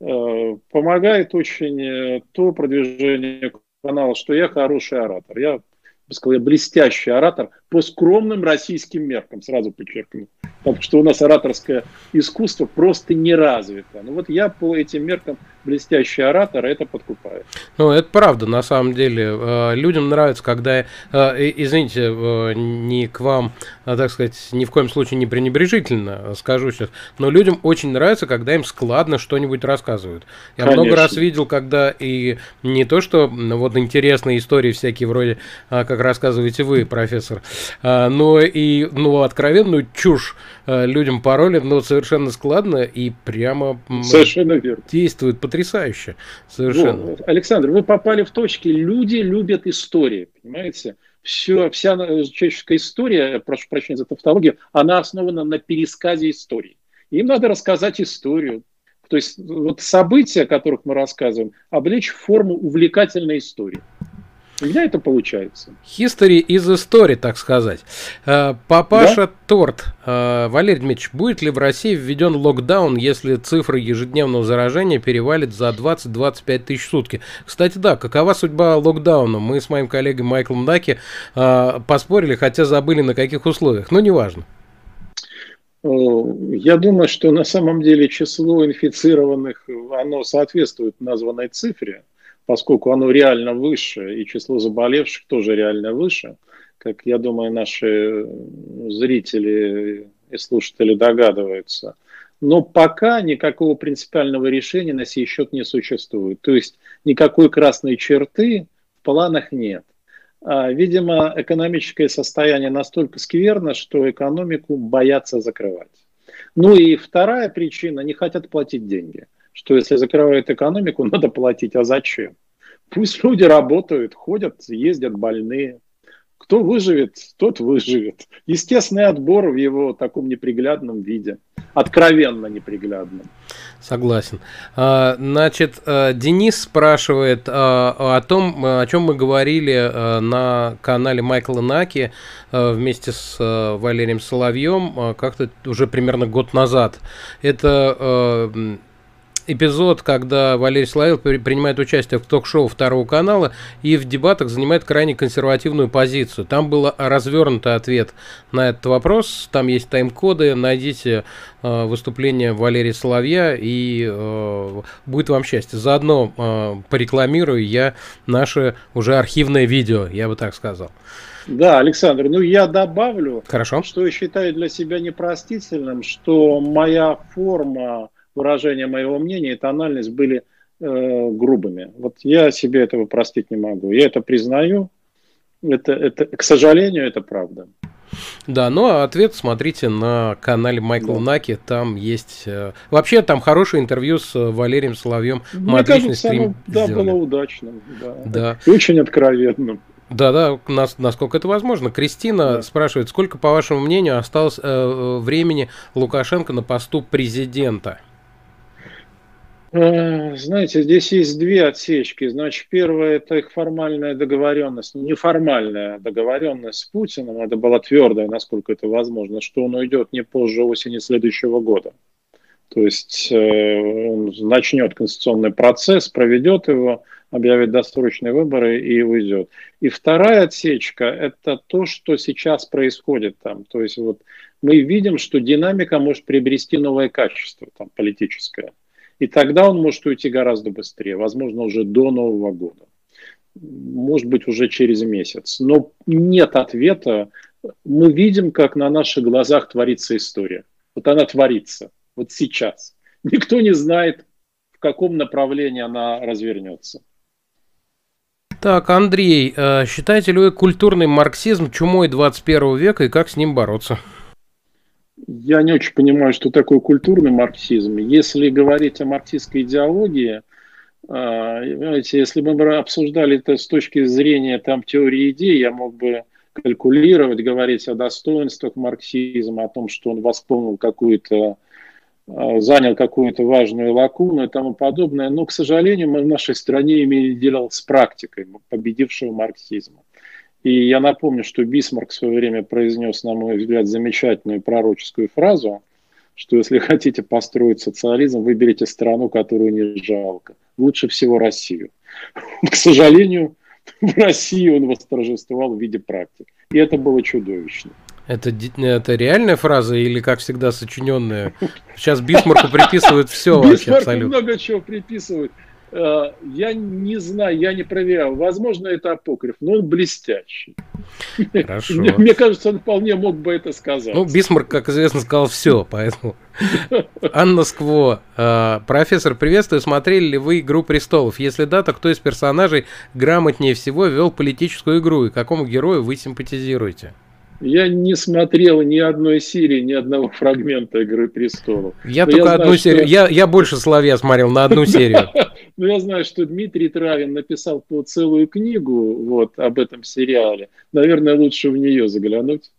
Э, помогает очень э, то продвижение канала, что я хороший оратор. Я сказал, я блестящий оратор по скромным российским меркам, сразу подчеркну. Потому что у нас ораторское искусство просто не развито. Ну вот я по этим меркам блестящий оратор, это подкупает. Ну, это правда, на самом деле. Э, людям нравится, когда, э, извините, э, не к вам, а, так сказать, ни в коем случае не пренебрежительно скажу сейчас, но людям очень нравится, когда им складно что-нибудь рассказывают. Я Конечно. много раз видел, когда и не то, что вот интересные истории всякие вроде, а, как рассказываете вы, профессор, а, но и ну, откровенную чушь людям пароли, но совершенно складно и прямо Совершенно верно. действует потрясающе. Совершенно. Ну, Александр, вы попали в точки. Люди любят истории, понимаете? Все, вся человеческая история, прошу прощения за тавтологию, она основана на пересказе истории. Им надо рассказать историю. То есть вот события, о которых мы рассказываем, облечь в форму увлекательной истории. У меня это получается. History из истории, так сказать. Э, папаша да? Торт. Э, Валерий Дмитриевич, будет ли в России введен локдаун, если цифры ежедневного заражения перевалит за 20-25 тысяч в сутки? Кстати, да, какова судьба локдауна? Мы с моим коллегой Майклом Даки э, поспорили, хотя забыли на каких условиях, но неважно. Я думаю, что на самом деле число инфицированных, оно соответствует названной цифре поскольку оно реально выше, и число заболевших тоже реально выше, как, я думаю, наши зрители и слушатели догадываются. Но пока никакого принципиального решения на сей счет не существует. То есть никакой красной черты в планах нет. А, видимо, экономическое состояние настолько скверно, что экономику боятся закрывать. Ну и вторая причина – не хотят платить деньги что если закрывают экономику, надо платить. А зачем? Пусть люди работают, ходят, ездят больные. Кто выживет, тот выживет. Естественный отбор в его таком неприглядном виде. Откровенно неприглядном. Согласен. А, значит, э, Денис спрашивает а, о том, о чем мы говорили на канале Майкла Наки вместе с Валерием Соловьем как-то уже примерно год назад. Это эпизод, когда Валерий Славил принимает участие в ток-шоу второго канала и в дебатах занимает крайне консервативную позицию. Там был развернутый ответ на этот вопрос. Там есть тайм-коды. Найдите э, выступление Валерия Соловья и э, будет вам счастье. Заодно э, порекламирую я наше уже архивное видео, я бы так сказал. Да, Александр, ну я добавлю, Хорошо. что я считаю для себя непростительным, что моя форма выражения моего мнения и тональность были э, грубыми. Вот я себе этого простить не могу. Я это признаю. Это, это, к сожалению, это правда. Да, ну а ответ смотрите на канале Майкла да. Наки, там есть... Э, вообще там хорошее интервью с э, Валерием Соловьем. Мне Мы кажется, стрим оно, да, было удачным. Да. да. И очень откровенным. Да, да, нас, насколько это возможно. Кристина да. спрашивает, сколько, по вашему мнению, осталось э, э времени Лукашенко на посту президента? Э, знаете, здесь есть две отсечки. Значит, первая – это их формальная договоренность, неформальная договоренность с Путиным. Это была твердая, насколько это возможно, что он уйдет не позже осени следующего года. То есть э, он начнет конституционный процесс, проведет его, объявит досрочные выборы и уйдет. И вторая отсечка – это то, что сейчас происходит там. То есть вот мы видим, что динамика может приобрести новое качество там, политическое – и тогда он может уйти гораздо быстрее, возможно, уже до Нового года. Может быть, уже через месяц. Но нет ответа мы видим, как на наших глазах творится история. Вот она творится, вот сейчас. Никто не знает, в каком направлении она развернется. Так, Андрей, э, считаете ли вы культурный марксизм чумой 21 века и как с ним бороться? Я не очень понимаю, что такое культурный марксизм. Если говорить о марксистской идеологии, знаете, если бы мы обсуждали это с точки зрения там, теории идей, я мог бы калькулировать, говорить о достоинствах марксизма, о том, что он восполнил какую-то, а, занял какую-то важную лакуну и тому подобное. Но, к сожалению, мы в нашей стране имели дело с практикой победившего марксизма. И я напомню, что Бисмарк в свое время произнес, на мой взгляд, замечательную пророческую фразу, что если хотите построить социализм, выберите страну, которую не жалко. Лучше всего Россию. К сожалению, в России он восторжествовал в виде практик. И это было чудовищно. Это, это реальная фраза или, как всегда, сочиненная? Сейчас Бисмарку приписывают все вообще абсолютно. много чего приписывают. Э, я не знаю, я не проверял. Возможно, это апокриф, но он блестящий. Хорошо. Мне, мне кажется, он вполне мог бы это сказать. Ну, Бисмарк, как известно, сказал все, поэтому... Анна Скво. Э, профессор, приветствую. Смотрели ли вы «Игру престолов»? Если да, то кто из персонажей грамотнее всего вел политическую игру? И какому герою вы симпатизируете? Я не смотрел ни одной серии, ни одного фрагмента «Игры престолов». Я Но только я одну знаю, серию. Что... Я, я больше Соловья смотрел на одну серию. Ну, я знаю, что Дмитрий Травин написал по целую книгу вот, об этом сериале. Наверное, лучше в нее заглянуть.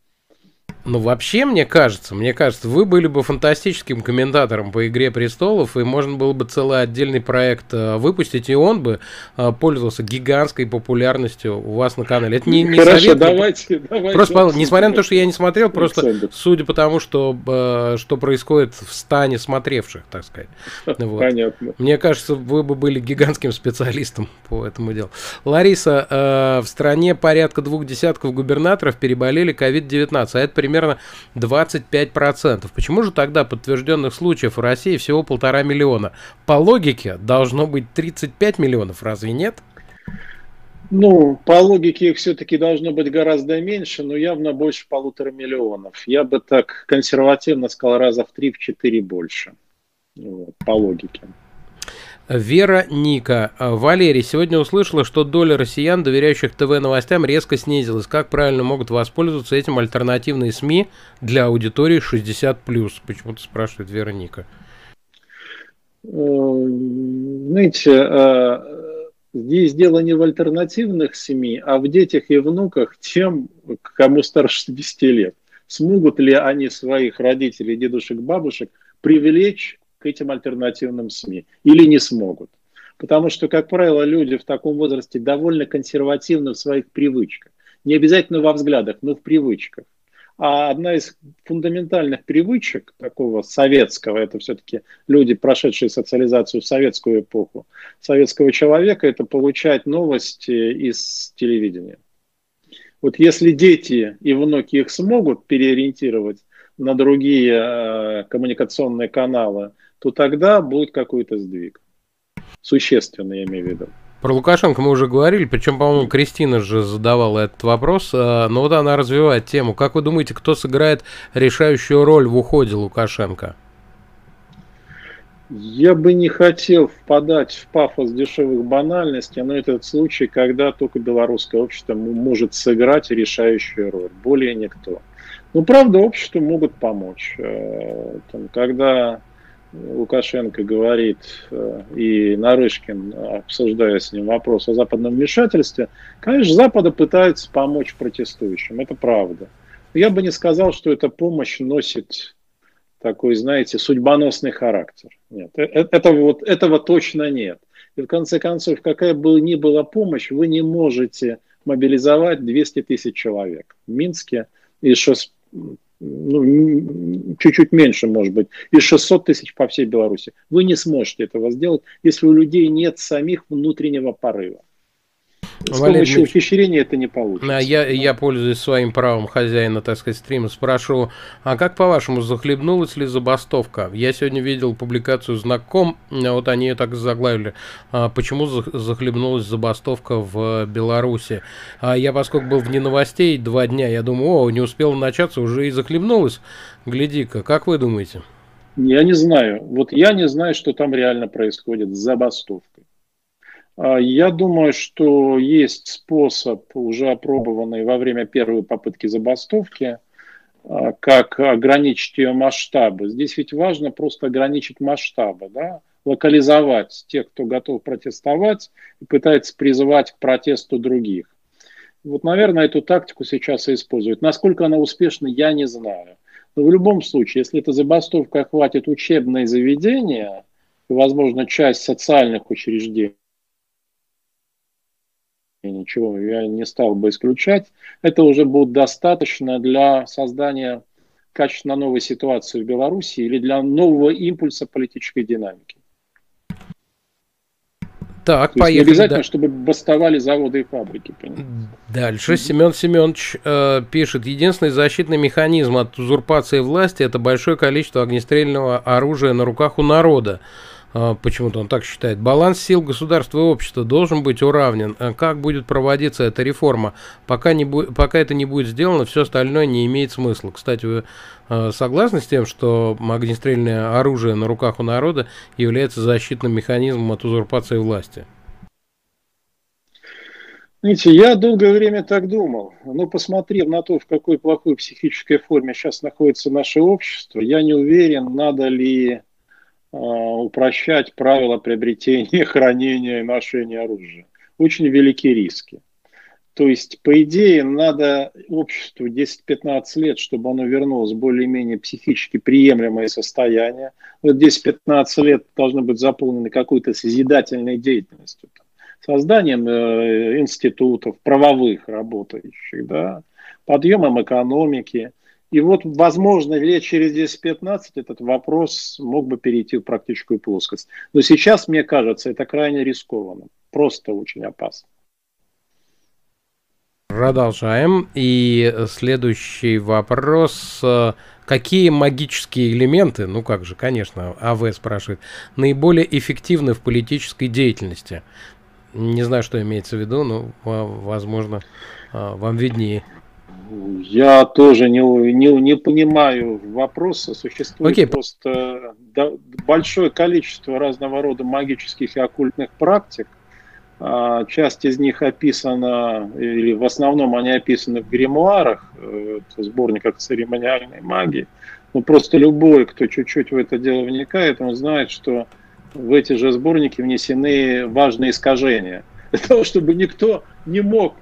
Ну, вообще, мне кажется, мне кажется, вы были бы фантастическим комментатором по «Игре престолов», и можно было бы целый отдельный проект э, выпустить, и он бы э, пользовался гигантской популярностью у вас на канале. Это не, не Хорошо, совет, давайте, давайте. Просто, несмотря на то, что я не смотрел, просто Александр. судя по тому, что, э, что происходит в стане смотревших, так сказать. Вот. Понятно. Мне кажется, вы бы были гигантским специалистом по этому делу. Лариса, в стране порядка двух десятков губернаторов переболели COVID-19, а это примерно примерно 25%. Почему же тогда подтвержденных случаев в России всего полтора миллиона? По логике должно быть 35 миллионов, разве нет? Ну, по логике их все-таки должно быть гораздо меньше, но явно больше полутора миллионов. Я бы так консервативно сказал, раза в 3-4 больше. Вот, по логике. Вера Ника. Валерий, сегодня услышала, что доля россиян, доверяющих ТВ-новостям, резко снизилась. Как правильно могут воспользоваться этим альтернативные СМИ для аудитории 60+. Почему-то спрашивает Вера Ника. Э, знаете, э, здесь дело не в альтернативных СМИ, а в детях и внуках тем, кому старше 10 лет. Смогут ли они своих родителей, дедушек, бабушек привлечь этим альтернативным СМИ или не смогут. Потому что, как правило, люди в таком возрасте довольно консервативны в своих привычках. Не обязательно во взглядах, но в привычках. А одна из фундаментальных привычек такого советского, это все-таки люди, прошедшие социализацию в советскую эпоху, советского человека, это получать новости из телевидения. Вот если дети и внуки их смогут переориентировать на другие э, коммуникационные каналы, то тогда будет какой-то сдвиг. Существенный, я имею в виду. Про Лукашенко мы уже говорили, причем, по-моему, Кристина же задавала этот вопрос, э, но вот она развивает тему. Как вы думаете, кто сыграет решающую роль в уходе Лукашенко? Я бы не хотел впадать в пафос дешевых банальностей, но это случай, когда только белорусское общество может сыграть решающую роль, более никто. Ну, правда, обществу могут помочь. Э, там, когда Лукашенко говорит, э, и Нарышкин, обсуждая с ним вопрос о западном вмешательстве, конечно, Запада пытается помочь протестующим, это правда. я бы не сказал, что эта помощь носит такой, знаете, судьбоносный характер. Нет, э, э, это вот, этого точно нет. И в конце концов, какая бы ни была помощь, вы не можете мобилизовать 200 тысяч человек в Минске и что ну, чуть-чуть меньше, может быть, и 600 тысяч по всей Беларуси. Вы не сможете этого сделать, если у людей нет самих внутреннего порыва. С Валерий помощью ухищрения это не получится. Я, я пользуюсь своим правом хозяина, так сказать, стрима, спрошу, а как по-вашему, захлебнулась ли забастовка? Я сегодня видел публикацию знаком, вот они так заглавили, а почему захлебнулась забастовка в Беларуси. А я, поскольку был вне новостей два дня, я думаю, о, не успел начаться, уже и захлебнулась. Гляди-ка, как вы думаете? Я не знаю. Вот я не знаю, что там реально происходит с забастовкой. А, я думаю, что есть способ, уже опробованный во время первой попытки забастовки, а, как ограничить ее масштабы. Здесь ведь важно просто ограничить масштабы, да? локализовать тех, кто готов протестовать и пытается призывать к протесту других. Вот, наверное, эту тактику сейчас и используют. Насколько она успешна, я не знаю. Но в любом случае, если эта забастовка охватит учебные заведения, возможно, часть социальных учреждений, ничего я не стал бы исключать, это уже будет достаточно для создания качественно новой ситуации в Беларуси или для нового импульса политической динамики. Так, То поехали. Не обязательно, да. чтобы бастовали заводы и фабрики. Понимаете? Дальше mm-hmm. Семен Семенович э, пишет: единственный защитный механизм от узурпации власти это большое количество огнестрельного оружия на руках у народа. А, почему-то он так считает. Баланс сил государства и общества должен быть уравнен. А как будет проводиться эта реформа? Пока, не бу- пока это не будет сделано, все остальное не имеет смысла. Кстати, вы э, согласны с тем, что огнестрельное оружие на руках у народа является защитным механизмом от узурпации власти? Видите, я долгое время так думал. Но посмотрев на то, в какой плохой психической форме сейчас находится наше общество, я не уверен, надо ли упрощать правила приобретения, хранения и ношения оружия. Очень велики риски. То есть, по идее, надо обществу 10-15 лет, чтобы оно вернулось в более-менее психически приемлемое состояние. Вот 10-15 лет должны быть заполнены какой-то созидательной деятельностью. Созданием э, институтов, правовых работающих, да, подъемом экономики – и вот, возможно, лет через 10-15 этот вопрос мог бы перейти в практическую плоскость. Но сейчас, мне кажется, это крайне рискованно. Просто очень опасно. Продолжаем. И следующий вопрос. Какие магические элементы, ну как же, конечно, АВ спрашивает, наиболее эффективны в политической деятельности? Не знаю, что имеется в виду, но, возможно, а, вам виднее. Я тоже не, не, не понимаю вопроса. Существует okay. просто большое количество разного рода магических и оккультных практик. А, часть из них описана, или в основном они описаны в гримуарах, э, в сборниках церемониальной магии. Но просто любой, кто чуть-чуть в это дело вникает, он знает, что в эти же сборники внесены важные искажения. Для того, чтобы никто не мог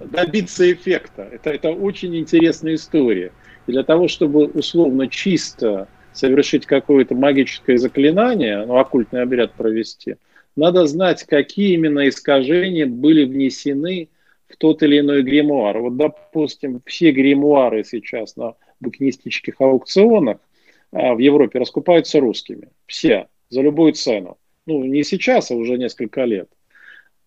добиться эффекта. Это, это очень интересная история. И для того, чтобы условно чисто совершить какое-то магическое заклинание, ну, оккультный обряд провести, надо знать, какие именно искажения были внесены в тот или иной гримуар. Вот, допустим, все гримуары сейчас на букинистических аукционах а, в Европе раскупаются русскими. Все, за любую цену. Ну, не сейчас, а уже несколько лет.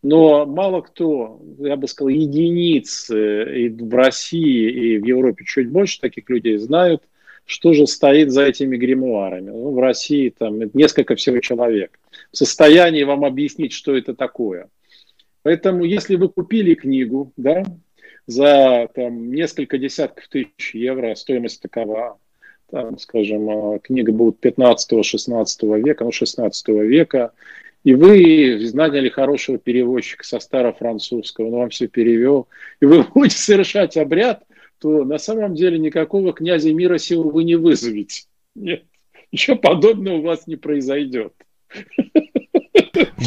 Но мало кто, я бы сказал, единиц и в России, и в Европе чуть больше таких людей знают, что же стоит за этими гримуарами. Ну, в России там несколько всего человек в состоянии вам объяснить, что это такое. Поэтому, если вы купили книгу, да, за там, несколько десятков тысяч евро, стоимость такова, там, скажем, а, книга будет 15-16 века, ну, 16 века, и вы наняли хорошего переводчика со старофранцузского, он вам все перевел, и вы будете совершать обряд, то на самом деле никакого князя мира сего вы не вызовете. Нет, ничего подобного у вас не произойдет.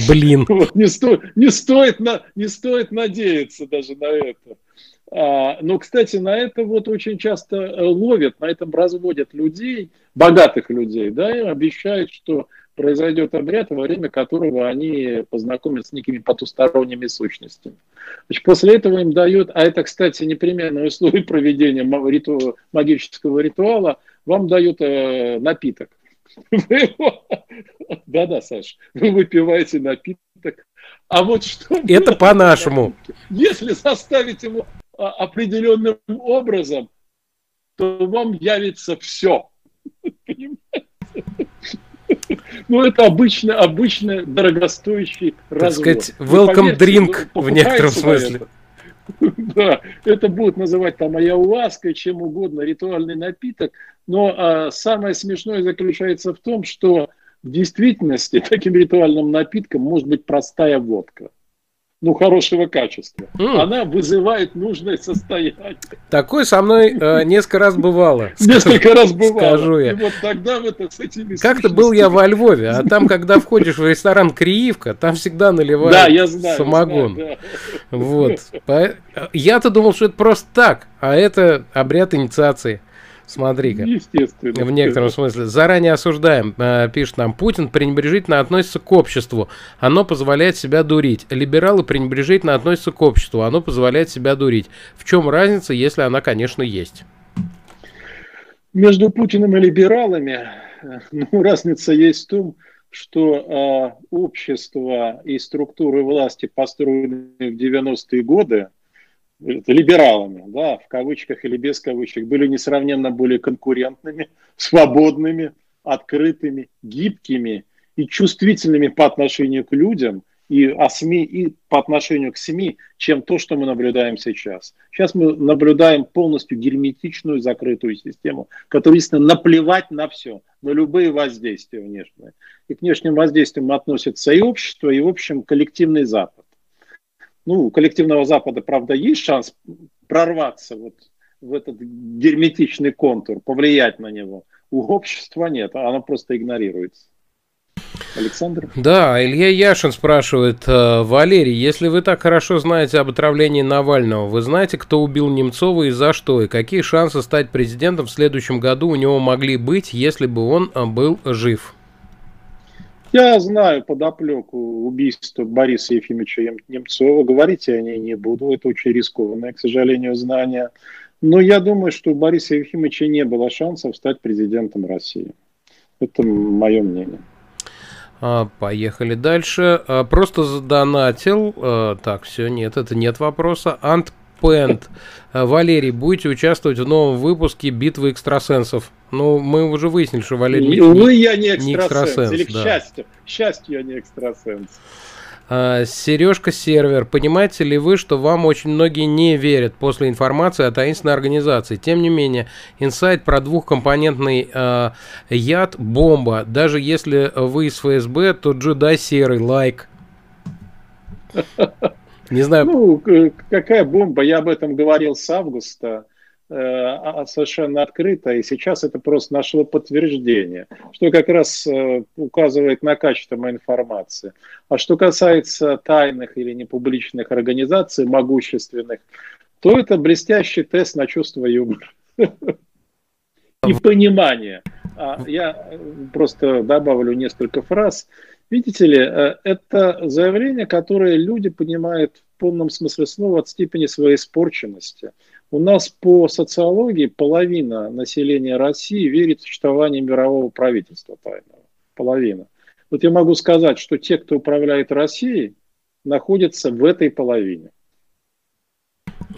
Блин. Вот, не, сто, не, стоит на, не стоит надеяться даже на это. А, но, кстати, на это вот очень часто э, ловят, на этом разводят людей, богатых людей, да, и обещают, что произойдет обряд, во время которого они познакомятся с некими потусторонними сущностями. Значит, после этого им дают, а это, кстати, непременное условие проведения риту, магического ритуала, вам дают э, напиток. Да-да, Саш, вы выпиваете напиток, А вот что... Это по-нашему. Если заставить его а, определенным образом, то вам явится все. Ну, это обычно, обычно дорогостоящий так развод. сказать, welcome drink в некотором смысле. Да, это будут называть там аяуаской, чем угодно, ритуальный напиток. Но а, самое смешное заключается в том, что в действительности таким ритуальным напитком может быть простая водка ну, хорошего качества. Mm. Она вызывает нужное состояние. Такое со мной э, несколько раз бывало. Несколько раз бывало. Скажу я. И вот тогда в это с этими Как-то был я во Львове, а там, когда входишь в ресторан Криевка, там всегда наливают да, я знаю, самогон. Знаю, да. Вот. Я-то думал, что это просто так, а это обряд инициации. Смотри-ка. Естественно. В некотором смысле. Заранее осуждаем, э, пишет нам, Путин пренебрежительно относится к обществу. Оно позволяет себя дурить. Либералы пренебрежительно относятся к обществу. Оно позволяет себя дурить. В чем разница, если она, конечно, есть? Между Путиным и либералами э, ну, разница есть в том, что э, общество и структуры власти, построенные в 90-е годы, либералами, да, в кавычках или без кавычек, были несравненно более конкурентными, свободными, открытыми, гибкими и чувствительными по отношению к людям и, о СМИ, и по отношению к СМИ, чем то, что мы наблюдаем сейчас. Сейчас мы наблюдаем полностью герметичную закрытую систему, которая, естественно, наплевать на все, на любые воздействия внешние. И к внешним воздействиям относятся и общество, и, в общем, коллективный Запад ну, у коллективного Запада, правда, есть шанс прорваться вот в этот герметичный контур, повлиять на него. У общества нет, оно просто игнорируется. Александр? Да, Илья Яшин спрашивает, э, Валерий, если вы так хорошо знаете об отравлении Навального, вы знаете, кто убил Немцова и за что, и какие шансы стать президентом в следующем году у него могли быть, если бы он э, был жив? Я знаю подоплеку убийства Бориса Ефимовича Немцова. Говорить я о ней не буду. Это очень рискованное, к сожалению, знание. Но я думаю, что у Бориса Ефимовича не было шансов стать президентом России. Это мое мнение. А, поехали дальше. А, просто задонатил. А, так, все, нет, это нет вопроса. Ант Пент. Э, Валерий, будете участвовать в новом выпуске «Битвы экстрасенсов». Ну, мы уже выяснили, что Валерий... Увы, я не экстрасенс. Не экстрасенс или к да. счастью. К счастью, я не экстрасенс. А, Сережка Сервер, понимаете ли вы, что вам очень многие не верят после информации о таинственной организации? Тем не менее, инсайт про двухкомпонентный э, яд – бомба. Даже если вы из ФСБ, то джедай серый, лайк. Не знаю. Ну, какая бомба? Я об этом говорил с августа э, а, совершенно открыто, и сейчас это просто нашло подтверждение, что как раз э, указывает на качество моей информации. А что касается тайных или непубличных организаций, могущественных, то это блестящий тест на чувство юмора и понимание. А я просто добавлю несколько фраз. Видите ли, э, это заявление, которое люди понимают в полном смысле слова от степени своей испорченности. У нас по социологии половина населения России верит в существование мирового правительства тайного. Половина. Вот я могу сказать, что те, кто управляет Россией, находятся в этой половине.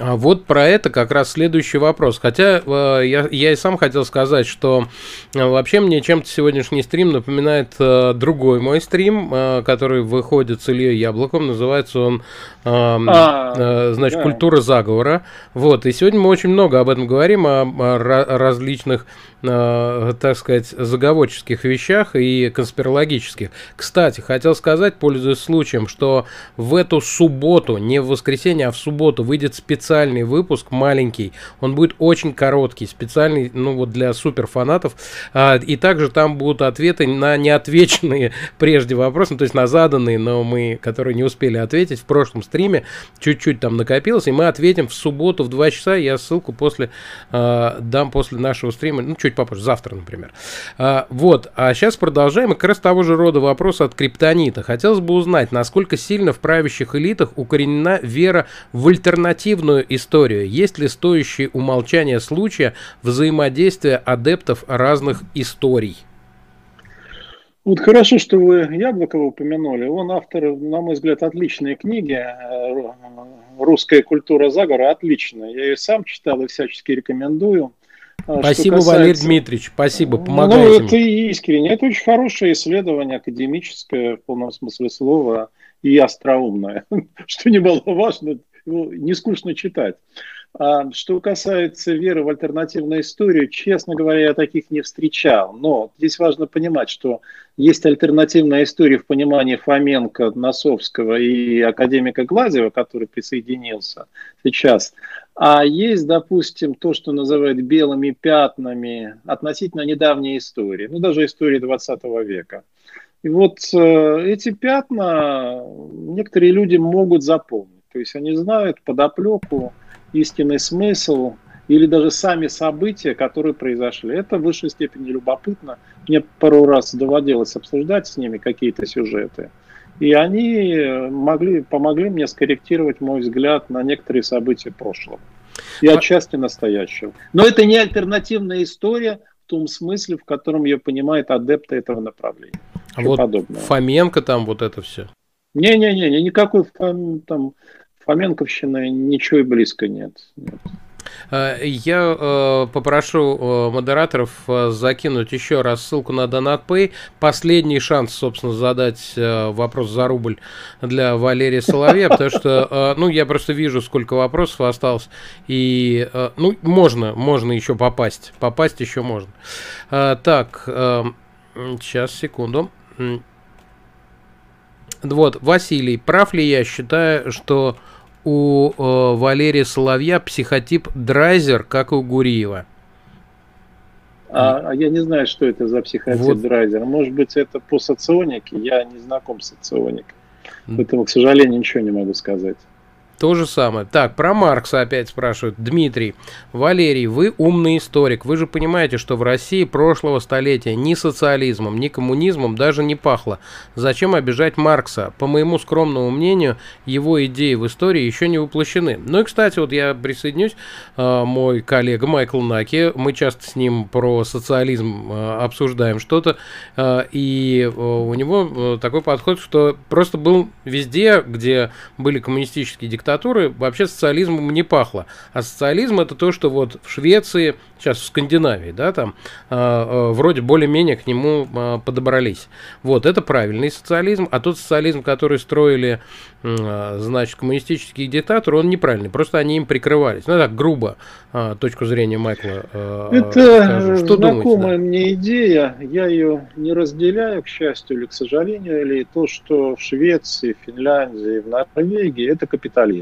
А вот про это как раз следующий вопрос. Хотя э, я, я и сам хотел сказать, что э, вообще мне чем-то сегодняшний стрим напоминает э, другой мой стрим, э, который выходит с Ильей Яблоком. Называется он, э, э, значит. «Культура заговора». Вот, и сегодня мы очень много об этом говорим, о, о различных Э, так сказать, заговорческих вещах и конспирологических. Кстати, хотел сказать, пользуясь случаем, что в эту субботу, не в воскресенье, а в субботу выйдет специальный выпуск, маленький. Он будет очень короткий, специальный, ну вот для суперфанатов. А, и также там будут ответы на неотвеченные прежде вопросы, ну, то есть на заданные, но мы, которые не успели ответить в прошлом стриме, чуть-чуть там накопилось, и мы ответим в субботу в 2 часа. Я ссылку после э, дам после нашего стрима, ну, чуть попозже, завтра, например. А, вот, а сейчас продолжаем. И как раз того же рода вопрос от криптонита. Хотелось бы узнать, насколько сильно в правящих элитах укоренена вера в альтернативную историю. Есть ли стоящие умолчания случая взаимодействия адептов разных историй? Вот хорошо, что вы Яблокова упомянули. Он автор, на мой взгляд, отличной книги «Русская культура заговора». Отличная. Я ее сам читал и всячески рекомендую. А, спасибо, касается... Валерий Дмитриевич, спасибо, помогаете. Ну, это искренне. Это очень хорошее исследование, академическое, в полном смысле слова, и остроумное, что не было важно, ну, не скучно читать. А что касается веры в альтернативную историю, честно говоря, я таких не встречал. Но здесь важно понимать, что есть альтернативная история в понимании Фоменко, Носовского и академика Глазева, который присоединился сейчас. А есть, допустим, то, что называют белыми пятнами относительно недавней истории, ну даже истории 20 века. И вот э, эти пятна некоторые люди могут запомнить. То есть они знают подоплеку, истинный смысл или даже сами события, которые произошли. Это в высшей степени любопытно. Мне пару раз доводилось обсуждать с ними какие-то сюжеты. И они могли, помогли мне скорректировать мой взгляд на некоторые события прошлого и а отчасти настоящего. Но это не альтернативная история в том смысле, в котором ее понимают адепты этого направления. А вот подобное. Фоменко там вот это все. Не-не-не, никакой там Фоменковщины ничего и близко нет. нет. Э, я э, попрошу э, модераторов закинуть еще раз ссылку на DonatPay. Последний шанс, собственно, задать вопрос за рубль для Валерия Соловья, потому что, ну, я просто вижу, сколько вопросов осталось, и, ну, можно, можно еще попасть, попасть еще можно. Так, сейчас, секунду. Вот, Василий, прав ли я считаю, что у э, Валерия Соловья психотип драйзер, как у Гуриева. А, а я не знаю, что это за психотип вот. драйзер. Может быть, это по соционике. Я не знаком с соционикой. Поэтому, к сожалению, ничего не могу сказать. То же самое. Так, про Маркса опять спрашивают. Дмитрий, Валерий, вы умный историк. Вы же понимаете, что в России прошлого столетия ни социализмом, ни коммунизмом даже не пахло. Зачем обижать Маркса? По моему скромному мнению, его идеи в истории еще не воплощены. Ну и, кстати, вот я присоединюсь, а, мой коллега Майкл Наки, мы часто с ним про социализм а, обсуждаем что-то, а, и у него такой подход, что просто был везде, где были коммунистические диктатуры, диктатуры вообще социализмом не пахло. А социализм это то, что вот в Швеции, сейчас в Скандинавии, да, там э, вроде более-менее к нему э, подобрались. Вот, это правильный социализм, а тот социализм, который строили, э, значит, коммунистические диктаторы, он неправильный, просто они им прикрывались. Ну, так, грубо, э, точку зрения Майкла э, Это Что знакомая думаете, да? мне идея, я ее не разделяю, к счастью или к сожалению, или то, что в Швеции, Финляндии, в Норвегии это капитализм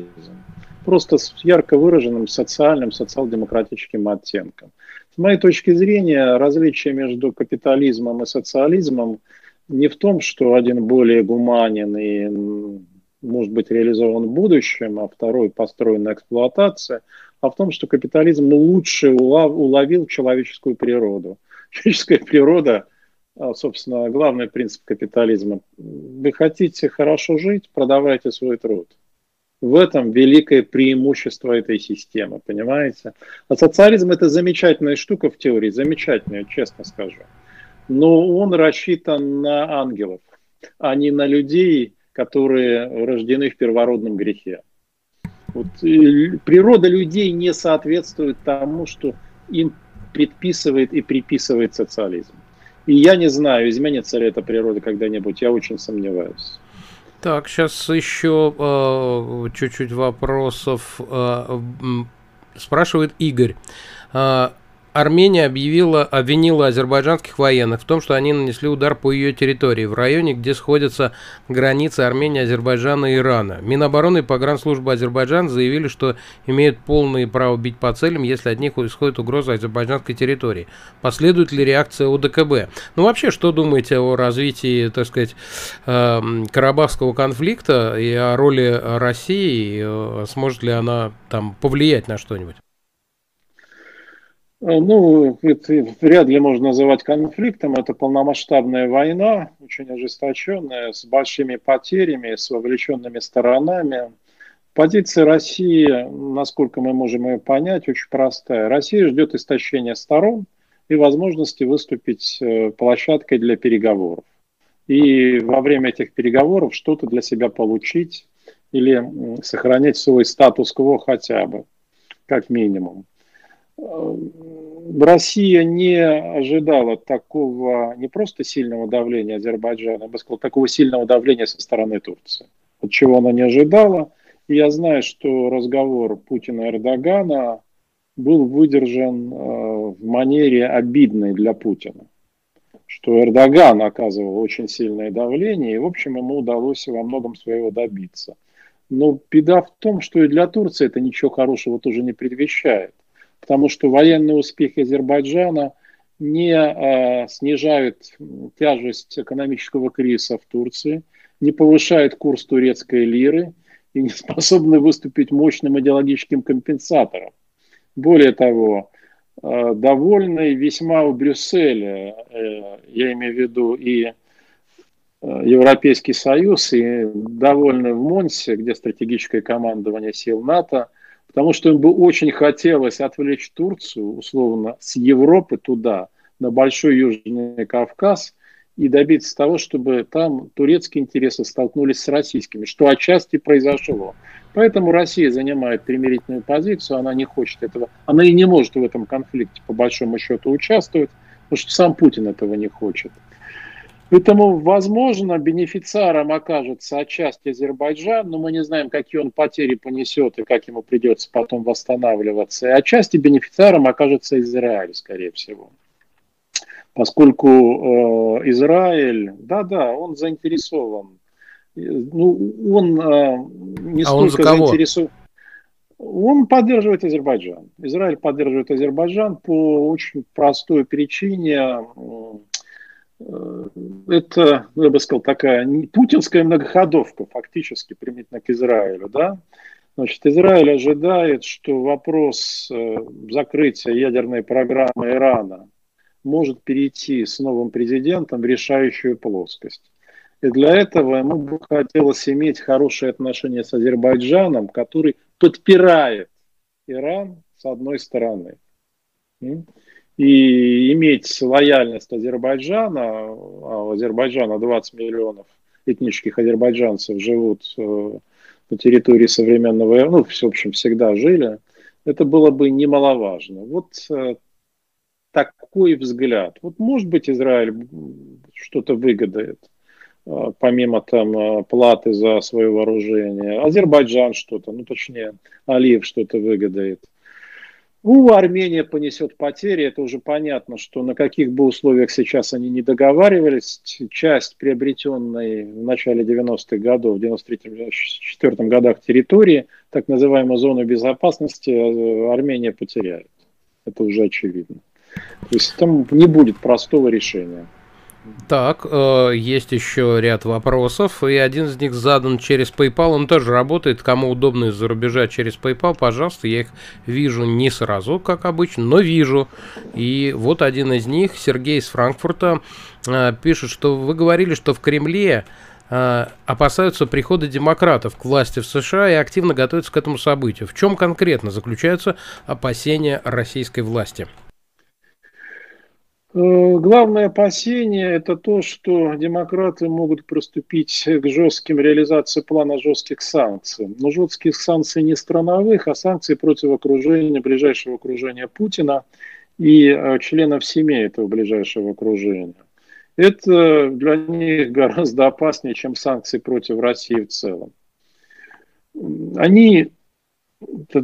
просто с ярко выраженным социальным, социал-демократическим оттенком. С моей точки зрения, различие между капитализмом и социализмом не в том, что один более гуманен и может быть реализован в будущем, а второй построен на эксплуатации, а в том, что капитализм лучше уловил человеческую природу. Человеческая природа, а, собственно, главный принцип капитализма. Вы хотите хорошо жить, продавайте свой труд. В этом великое преимущество этой системы, понимаете? А социализм это замечательная штука в теории, замечательная, честно скажу. Но он рассчитан на ангелов, а не на людей, которые рождены в первородном грехе. Вот, природа людей не соответствует тому, что им предписывает и приписывает социализм. И я не знаю, изменится ли эта природа когда-нибудь, я очень сомневаюсь. Так, сейчас еще э, чуть-чуть вопросов. Э, спрашивает Игорь. Э, Армения объявила, обвинила азербайджанских военных в том, что они нанесли удар по ее территории, в районе, где сходятся границы Армении, Азербайджана и Ирана. Минобороны и погранслужба Азербайджана заявили, что имеют полное право бить по целям, если от них исходит угроза азербайджанской территории. Последует ли реакция ОДКБ? Ну, вообще, что думаете о развитии, так сказать, эм, Карабахского конфликта и о роли России? Э, сможет ли она там повлиять на что-нибудь? Э, ну, это вряд ли можно называть конфликтом. Это полномасштабная война, очень ожесточенная, с большими потерями, с вовлеченными сторонами. Позиция России, насколько мы можем ее понять, очень простая. Россия ждет истощения сторон и возможности выступить э, площадкой для переговоров. и во время этих переговоров что-то для себя получить или сохранять свой статус-кво хотя бы, как минимум. Э, Россия не ожидала такого, не просто сильного давления Азербайджана, я бы сказал, такого сильного давления со стороны Турции. От чего она не ожидала. Я знаю, что разговор Путина и Эрдогана был выдержан э, в манере обидной для Путина. Что Эрдоган оказывал очень сильное давление, и, в общем, ему удалось во многом своего добиться. Но беда в том, что и для Турции это ничего хорошего тоже не предвещает потому что военные успехи Азербайджана не э, снижают тяжесть экономического кризиса в Турции, не повышают курс турецкой лиры и не способны выступить мощным идеологическим компенсатором. Более того, э, довольны весьма у Брюсселя, э, я имею в виду и э, Европейский Союз, и довольны в Монсе, где стратегическое командование сил НАТО – Потому что им бы очень хотелось отвлечь Турцию, условно, с Европы туда, на Большой Южный Кавказ, и добиться того, чтобы там турецкие интересы столкнулись с российскими, что отчасти произошло. Поэтому Россия занимает примирительную позицию, она не хочет этого, она и не может в этом конфликте по большому счету участвовать, потому что сам Путин этого не хочет. Поэтому, возможно, бенефициаром окажется отчасти Азербайджан, но мы не знаем, какие он потери понесет и как ему придется потом восстанавливаться. И отчасти бенефициаром окажется Израиль, скорее всего. Поскольку э, Израиль, да-да, он заинтересован. Ну, он э, не а столько он за кого? заинтересован. Он поддерживает Азербайджан. Израиль поддерживает Азербайджан по очень простой причине Э, это, я бы сказал, такая путинская многоходовка фактически применительно к Израилю. Да? Значит, Израиль ожидает, что вопрос э, закрытия ядерной программы Ирана может перейти с новым президентом в решающую плоскость. И для этого ему бы хотелось иметь хорошие отношения с Азербайджаном, который подпирает Иран с одной стороны и иметь лояльность Азербайджана, а у Азербайджана 20 миллионов этнических азербайджанцев живут э, на территории современного, ну, в общем, всегда жили, это было бы немаловажно. Вот э, такой взгляд. Вот может быть Израиль что-то выгодает, э, помимо там платы за свое вооружение. Азербайджан что-то, ну точнее, Алиев что-то выгодает. Ну, Армения понесет потери, это уже понятно, что на каких бы условиях сейчас они не договаривались, часть приобретенной в начале 90-х годов, в 93-94 годах территории, так называемую зону безопасности, э, Армения потеряет. Это уже очевидно. То есть там не будет простого решения. Так, э, есть еще ряд вопросов, и один из них задан через PayPal, он тоже работает, кому удобно из-за рубежа через PayPal, пожалуйста, я их вижу не сразу, как обычно, но вижу. И вот один из них, Сергей из Франкфурта, э, пишет, что вы говорили, что в Кремле э, опасаются прихода демократов к власти в США и активно готовятся к этому событию. В чем конкретно заключаются опасения российской власти? Э, главное опасение – это то, что демократы могут приступить к жестким реализации плана жестких санкций. Но жестких санкций не страновых, а санкций против окружения, ближайшего окружения Путина и э, членов семей этого ближайшего окружения. Это для них гораздо опаснее, чем санкции против России в целом. Они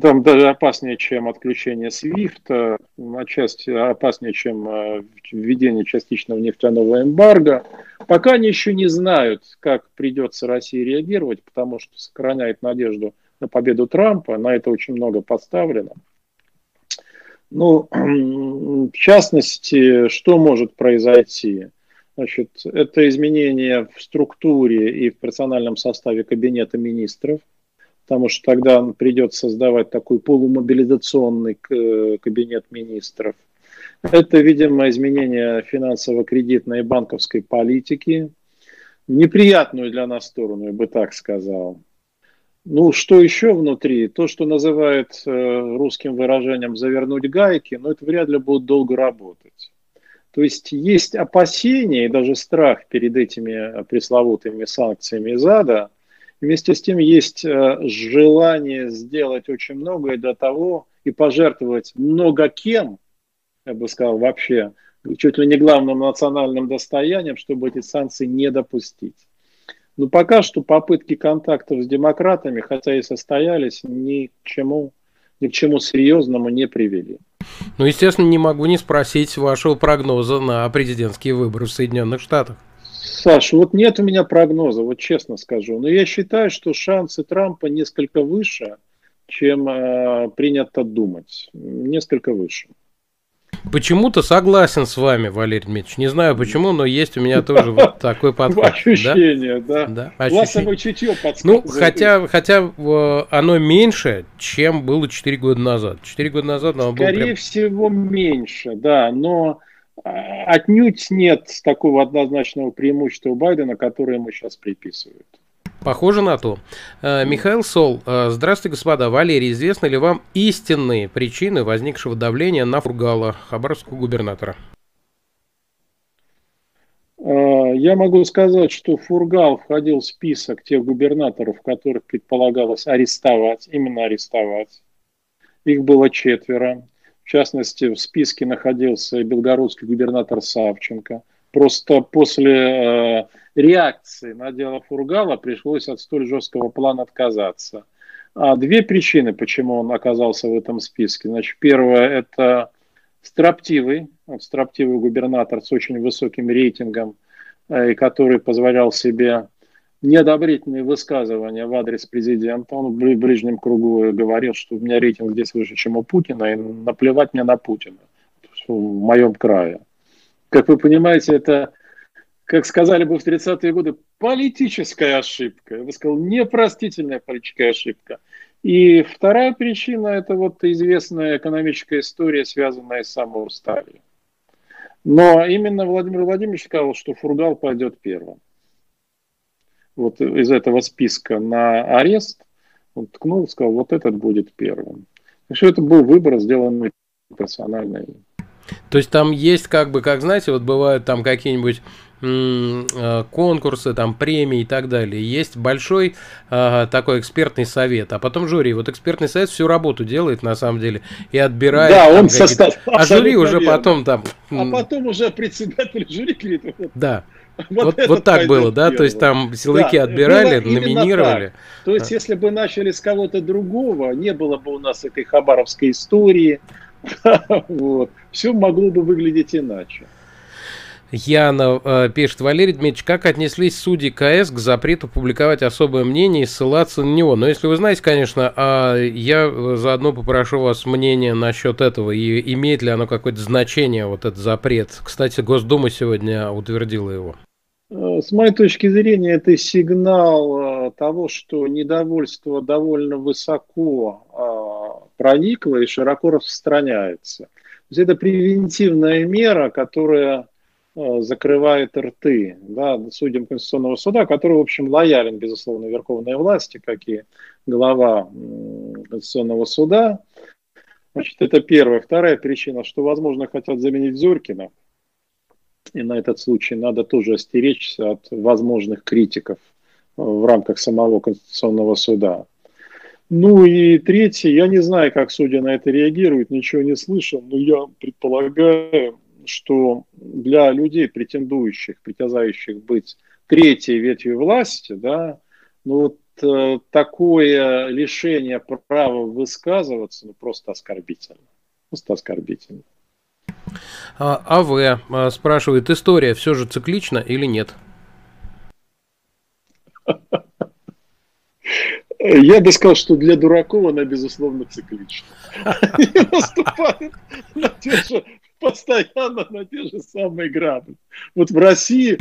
там даже опаснее, чем отключение SWIFT, отчасти опаснее, чем э, введение частичного нефтяного эмбарго. Пока они еще не знают, как придется России реагировать, потому что сохраняет надежду на победу Трампа, на это очень много подставлено. Ну, в частности, что может произойти? Значит, это изменение в структуре и в персональном составе Кабинета министров – потому что тогда придется создавать такой полумобилизационный э, кабинет министров. Это, видимо, изменение финансово-кредитной и банковской политики, неприятную для нас сторону, я бы так сказал. Ну, что еще внутри? То, что называют э, русским выражением «завернуть гайки», но это вряд ли будет долго работать. То есть есть опасения и даже страх перед этими пресловутыми санкциями ЗАДа. Вместе с тем есть э, желание сделать очень многое для того и пожертвовать много кем, я бы сказал, вообще, чуть ли не главным национальным достоянием, чтобы эти санкции не допустить. Но пока что попытки контактов с демократами, хотя и состоялись, ни к чему, ни к чему серьезному не привели. Ну, естественно, не могу не спросить вашего прогноза на президентские выборы в Соединенных Штатах. Саша, вот нет у меня прогноза, вот честно скажу. Но я считаю, что шансы Трампа несколько выше, чем э, принято думать. Несколько выше. Почему-то согласен с вами, Валерий Дмитриевич. Не знаю почему, но есть у меня тоже вот такой подход. Ощущение, да? Да, ощущение. чутье Ну, хотя, хотя оно меньше, чем было 4 года назад. 4 года назад оно было Скорее всего, меньше, да, но отнюдь нет такого однозначного преимущества у Байдена, которое ему сейчас приписывают. Похоже на то. Э, Михаил Сол, э, здравствуйте, господа. Валерий, известны ли вам истинные причины возникшего давления на Фургала, хабаровского губернатора? Э, я могу сказать, что Фургал входил в список тех губернаторов, которых предполагалось арестовать, именно арестовать. Их было четверо. В частности, в списке находился белгородский губернатор Савченко – Просто после э, реакции на дело Фургала пришлось от столь жесткого плана отказаться. А две причины, почему он оказался в этом списке. Значит, первое – это строптивый, строптивый губернатор с очень высоким рейтингом, э, который позволял себе неодобрительные высказывания в адрес президента. Он в ближнем кругу говорил, что у меня рейтинг здесь выше, чем у Путина, и наплевать мне на Путина в моем крае. Как вы понимаете, это, как сказали бы в 30-е годы, политическая ошибка. Я бы сказал, непростительная политическая ошибка. И вторая причина – это вот известная экономическая история, связанная с самоусталью. Но именно Владимир Владимирович сказал, что Фургал пойдет первым. Вот из этого списка на арест он ткнул, сказал, вот этот будет первым. И что это был выбор, сделанный персональный то есть там есть как бы, как знаете, вот бывают там какие-нибудь э, конкурсы, там премии и так далее. Есть большой э, такой экспертный совет, а потом жюри. Вот экспертный совет всю работу делает на самом деле и отбирает. Да, он состав. А жюри уже верно. потом там. А потом уже председатель жюри говорит. Да. Вот, вот, вот так было, да? То есть там силовики да, отбирали, номинировали. Так. То есть, а. если бы начали с кого-то другого, не было бы у нас этой хабаровской истории, вот. Все могло бы выглядеть иначе. Яна э, пишет, Валерий Дмитриевич, как отнеслись судьи КС к запрету публиковать особое мнение и ссылаться на него? Но если вы знаете, конечно, а я заодно попрошу вас мнение насчет этого, и имеет ли оно какое-то значение, вот этот запрет. Кстати, Госдума сегодня утвердила его. Э, с моей точки зрения, это сигнал э, того, что недовольство довольно высоко э, проникло и широко распространяется. То есть это превентивная мера, которая закрывает рты да, судьям Конституционного суда, который, в общем, лоялен, безусловно, верховной власти, как и глава Конституционного суда. Значит, это первая. Вторая причина, что, возможно, хотят заменить Зюркина – и на этот случай надо тоже остеречься от возможных критиков э, в рамках самого Конституционного суда. Ну и третье, я не знаю, как судья на это реагируют, ничего не слышал, но я предполагаю, что для людей, претендующих, притязающих быть третьей ветвью власти, да, ну вот э, такое лишение права высказываться ну, просто оскорбительно. Просто оскорбительно. А, АВ а, спрашивает, история все же циклична или нет? Я бы сказал, что для дураков она, безусловно, циклична. Они наступают на те же, постоянно на те же самые грабли. Вот в России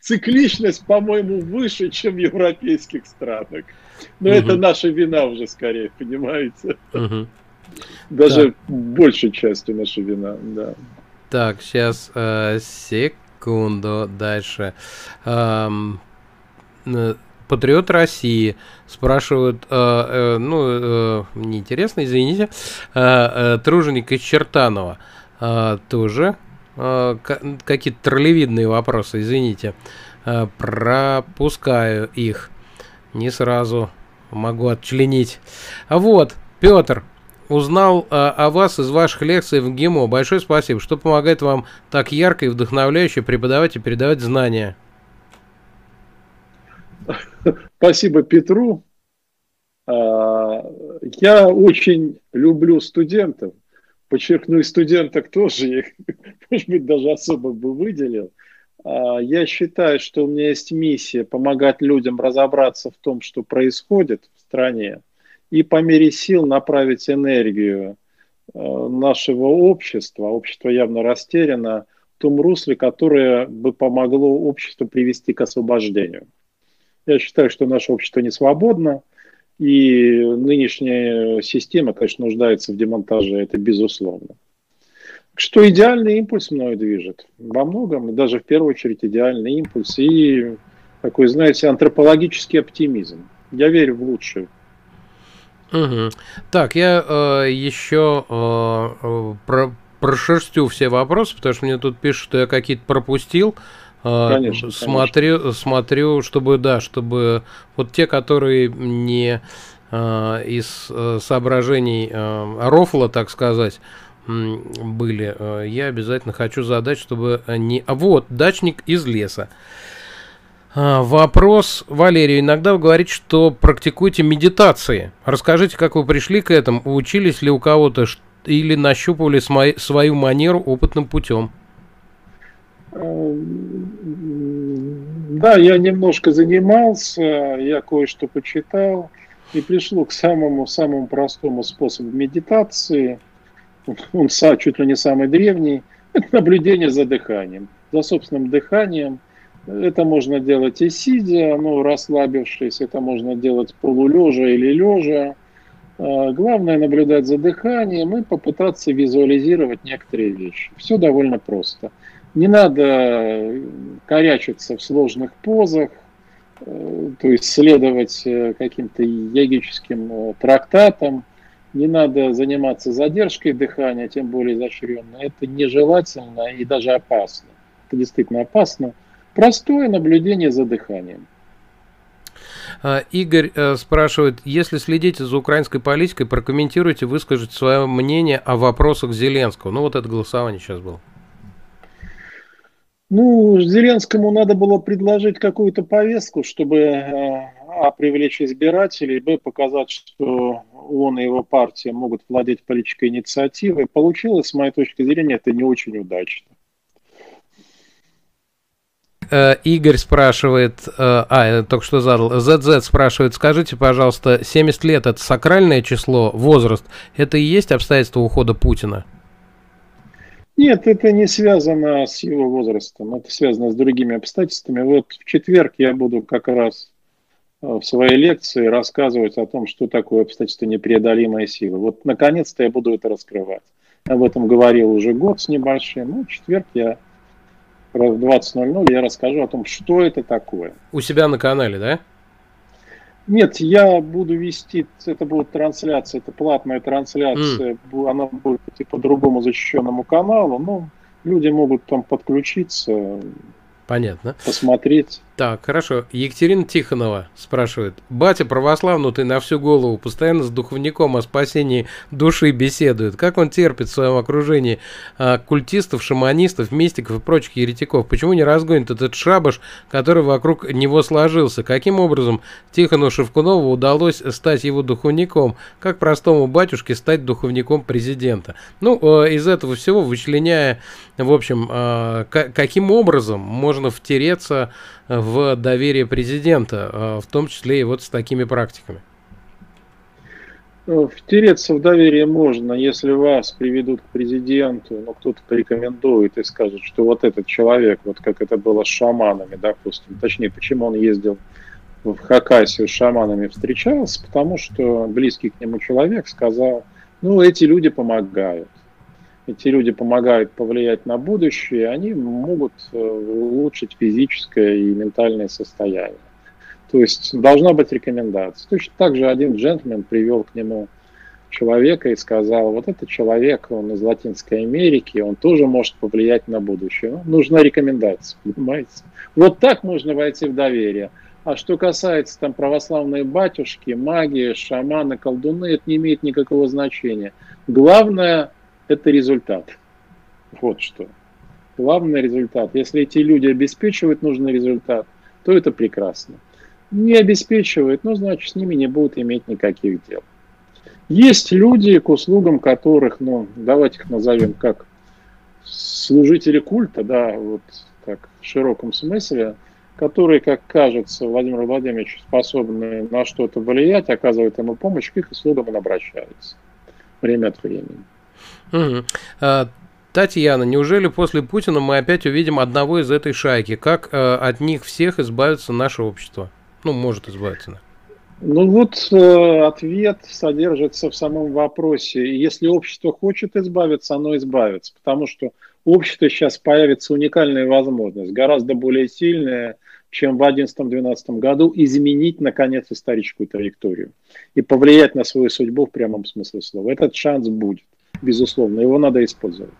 цикличность, по-моему, выше, чем в европейских странах. Но угу. это наша вина уже скорее, понимаете? Угу. Даже так. большей частью наша вина, да. Так, сейчас, э, секунду, дальше. Эм, Патриот России спрашивают, э, э, ну, э, неинтересно, извините, э, э, труженик из Чертанова э, тоже э, какие-то троллевидные вопросы, извините. Э, пропускаю их. Не сразу могу отчленить. Вот, Петр, узнал э, о вас из ваших лекций в ГИМО. Большое спасибо, что помогает вам так ярко и вдохновляюще преподавать и передавать знания. Спасибо Петру. А, я очень люблю студентов. Подчеркну, и студенток тоже, их, может быть, даже особо бы выделил. А, я считаю, что у меня есть миссия помогать людям разобраться в том, что происходит в стране, и по мере сил направить энергию а, нашего общества, общество явно растеряно, в том русле, которое бы помогло обществу привести к освобождению. Я считаю, что наше общество не свободно, и нынешняя система, конечно, нуждается в демонтаже, это безусловно. Что идеальный импульс мною движет. Во многом, даже в первую очередь идеальный импульс и такой, знаете, антропологический оптимизм. Я верю в лучшее. Угу. Так, я э, еще э, э, про, прошерстю все вопросы, потому что мне тут пишут, что я какие-то пропустил. Э, конечно, смотрю, конечно. смотрю, чтобы, да, чтобы вот те, которые не э, из э, соображений э, рофла, так сказать, были, э, я обязательно хочу задать, чтобы они... А вот, дачник из леса. А, вопрос, Валерий, иногда вы говорите, что практикуете медитации. Расскажите, как вы пришли к этому, учились ли у кого-то или нащупывали свою манеру опытным путем? Да, я немножко занимался, я кое-что почитал и пришел к самому самому простому способу медитации. Он чуть ли не самый древний. Это наблюдение за дыханием, за собственным дыханием. Это можно делать и сидя, ну, расслабившись, это можно делать полулежа или лежа. А, главное наблюдать за дыханием и попытаться визуализировать некоторые вещи. Все довольно просто. Не надо корячиться в сложных позах, э, то есть следовать э, каким-то йогическим э, трактатам, не надо заниматься задержкой дыхания, тем более изощренно. Это нежелательно и даже опасно. Это действительно опасно. Простое наблюдение за дыханием. А, Игорь спрашивает, если следите за украинской политикой, прокомментируйте, выскажите свое мнение о вопросах Зеленского. Ну вот это голосование сейчас было. Ну, Зеленскому надо было предложить какую-то повестку, чтобы э, а, привлечь избирателей, б, показать, что он и его партия могут владеть политической инициативой. Получилось, с моей точки зрения, это не очень удачно. Э, Игорь спрашивает, э, а, только что задал, ZZ спрашивает, скажите, пожалуйста, 70 лет это сакральное число, возраст, это и есть обстоятельство ухода Путина? Нет, это не связано с его возрастом, это связано с другими обстоятельствами. Вот в четверг я буду как раз э, в своей лекции рассказывать о том, что такое обстоятельство непреодолимой силы. Вот наконец-то я буду это раскрывать. Об этом говорил уже год с небольшим. Ну, в четверг я в 20.00 я расскажу о том, что это такое. У себя на канале, да? Нет, я буду вести, это будет трансляция, это платная трансляция, mm. она будет идти по другому защищенному каналу, но люди могут там подключиться, Понятно. Посмотреть. Так, хорошо. Екатерина Тихонова спрашивает. Батя православнутый на всю голову, постоянно с духовником о спасении души беседует. Как он терпит в своем окружении а, культистов, шаманистов, мистиков и прочих еретиков? Почему не разгонит этот шабаш, который вокруг него сложился? Каким образом Тихону Шевкунову удалось стать его духовником? Как простому батюшке стать духовником президента? Ну, э, из этого всего, вычленяя, в общем, э, каким образом можно втереться в доверие президента, а, в том числе и вот с такими практиками? Ну, втереться в доверие можно, если вас приведут к президенту, но кто-то порекомендует и скажет, что вот этот человек, вот как это было с шаманами, допустим, точнее, почему он ездил в Хакасию с шаманами встречался, потому что близкий к нему человек сказал, ну, эти люди помогают эти люди помогают повлиять на будущее, они могут э, улучшить физическое и ментальное состояние. То есть должна быть рекомендация. Точно так же один джентльмен привел к нему человека и сказал, вот этот человек, он из Латинской Америки, он тоже может повлиять на будущее. Ну, нужна рекомендация, понимаете? Вот так можно войти в доверие. А что касается там православной батюшки, магии, шаманы, колдуны, это не имеет никакого значения. Главное – это результат. Вот что. Главный результат. Если эти люди обеспечивают нужный результат, то это прекрасно. Не обеспечивают, ну, значит, с ними не будут иметь никаких дел. Есть люди, к услугам которых, ну, давайте их назовем как служители культа, да, вот так в широком смысле, которые, как кажется, Владимир Владимирович способны на что-то влиять, оказывают ему помощь, к их услугам он обращается время от времени. Угу. А, Татьяна, неужели после Путина мы опять увидим одного из этой шайки? Как э, от них всех избавится наше общество? Ну, может избавиться. Ну вот э, ответ содержится в самом вопросе. Если общество хочет избавиться, оно избавится, потому что у общества сейчас появится уникальная возможность, гораздо более сильная, чем в 2011-2012 году, изменить, наконец, историческую траекторию и повлиять на свою судьбу в прямом смысле слова. Этот шанс будет, безусловно, его надо использовать.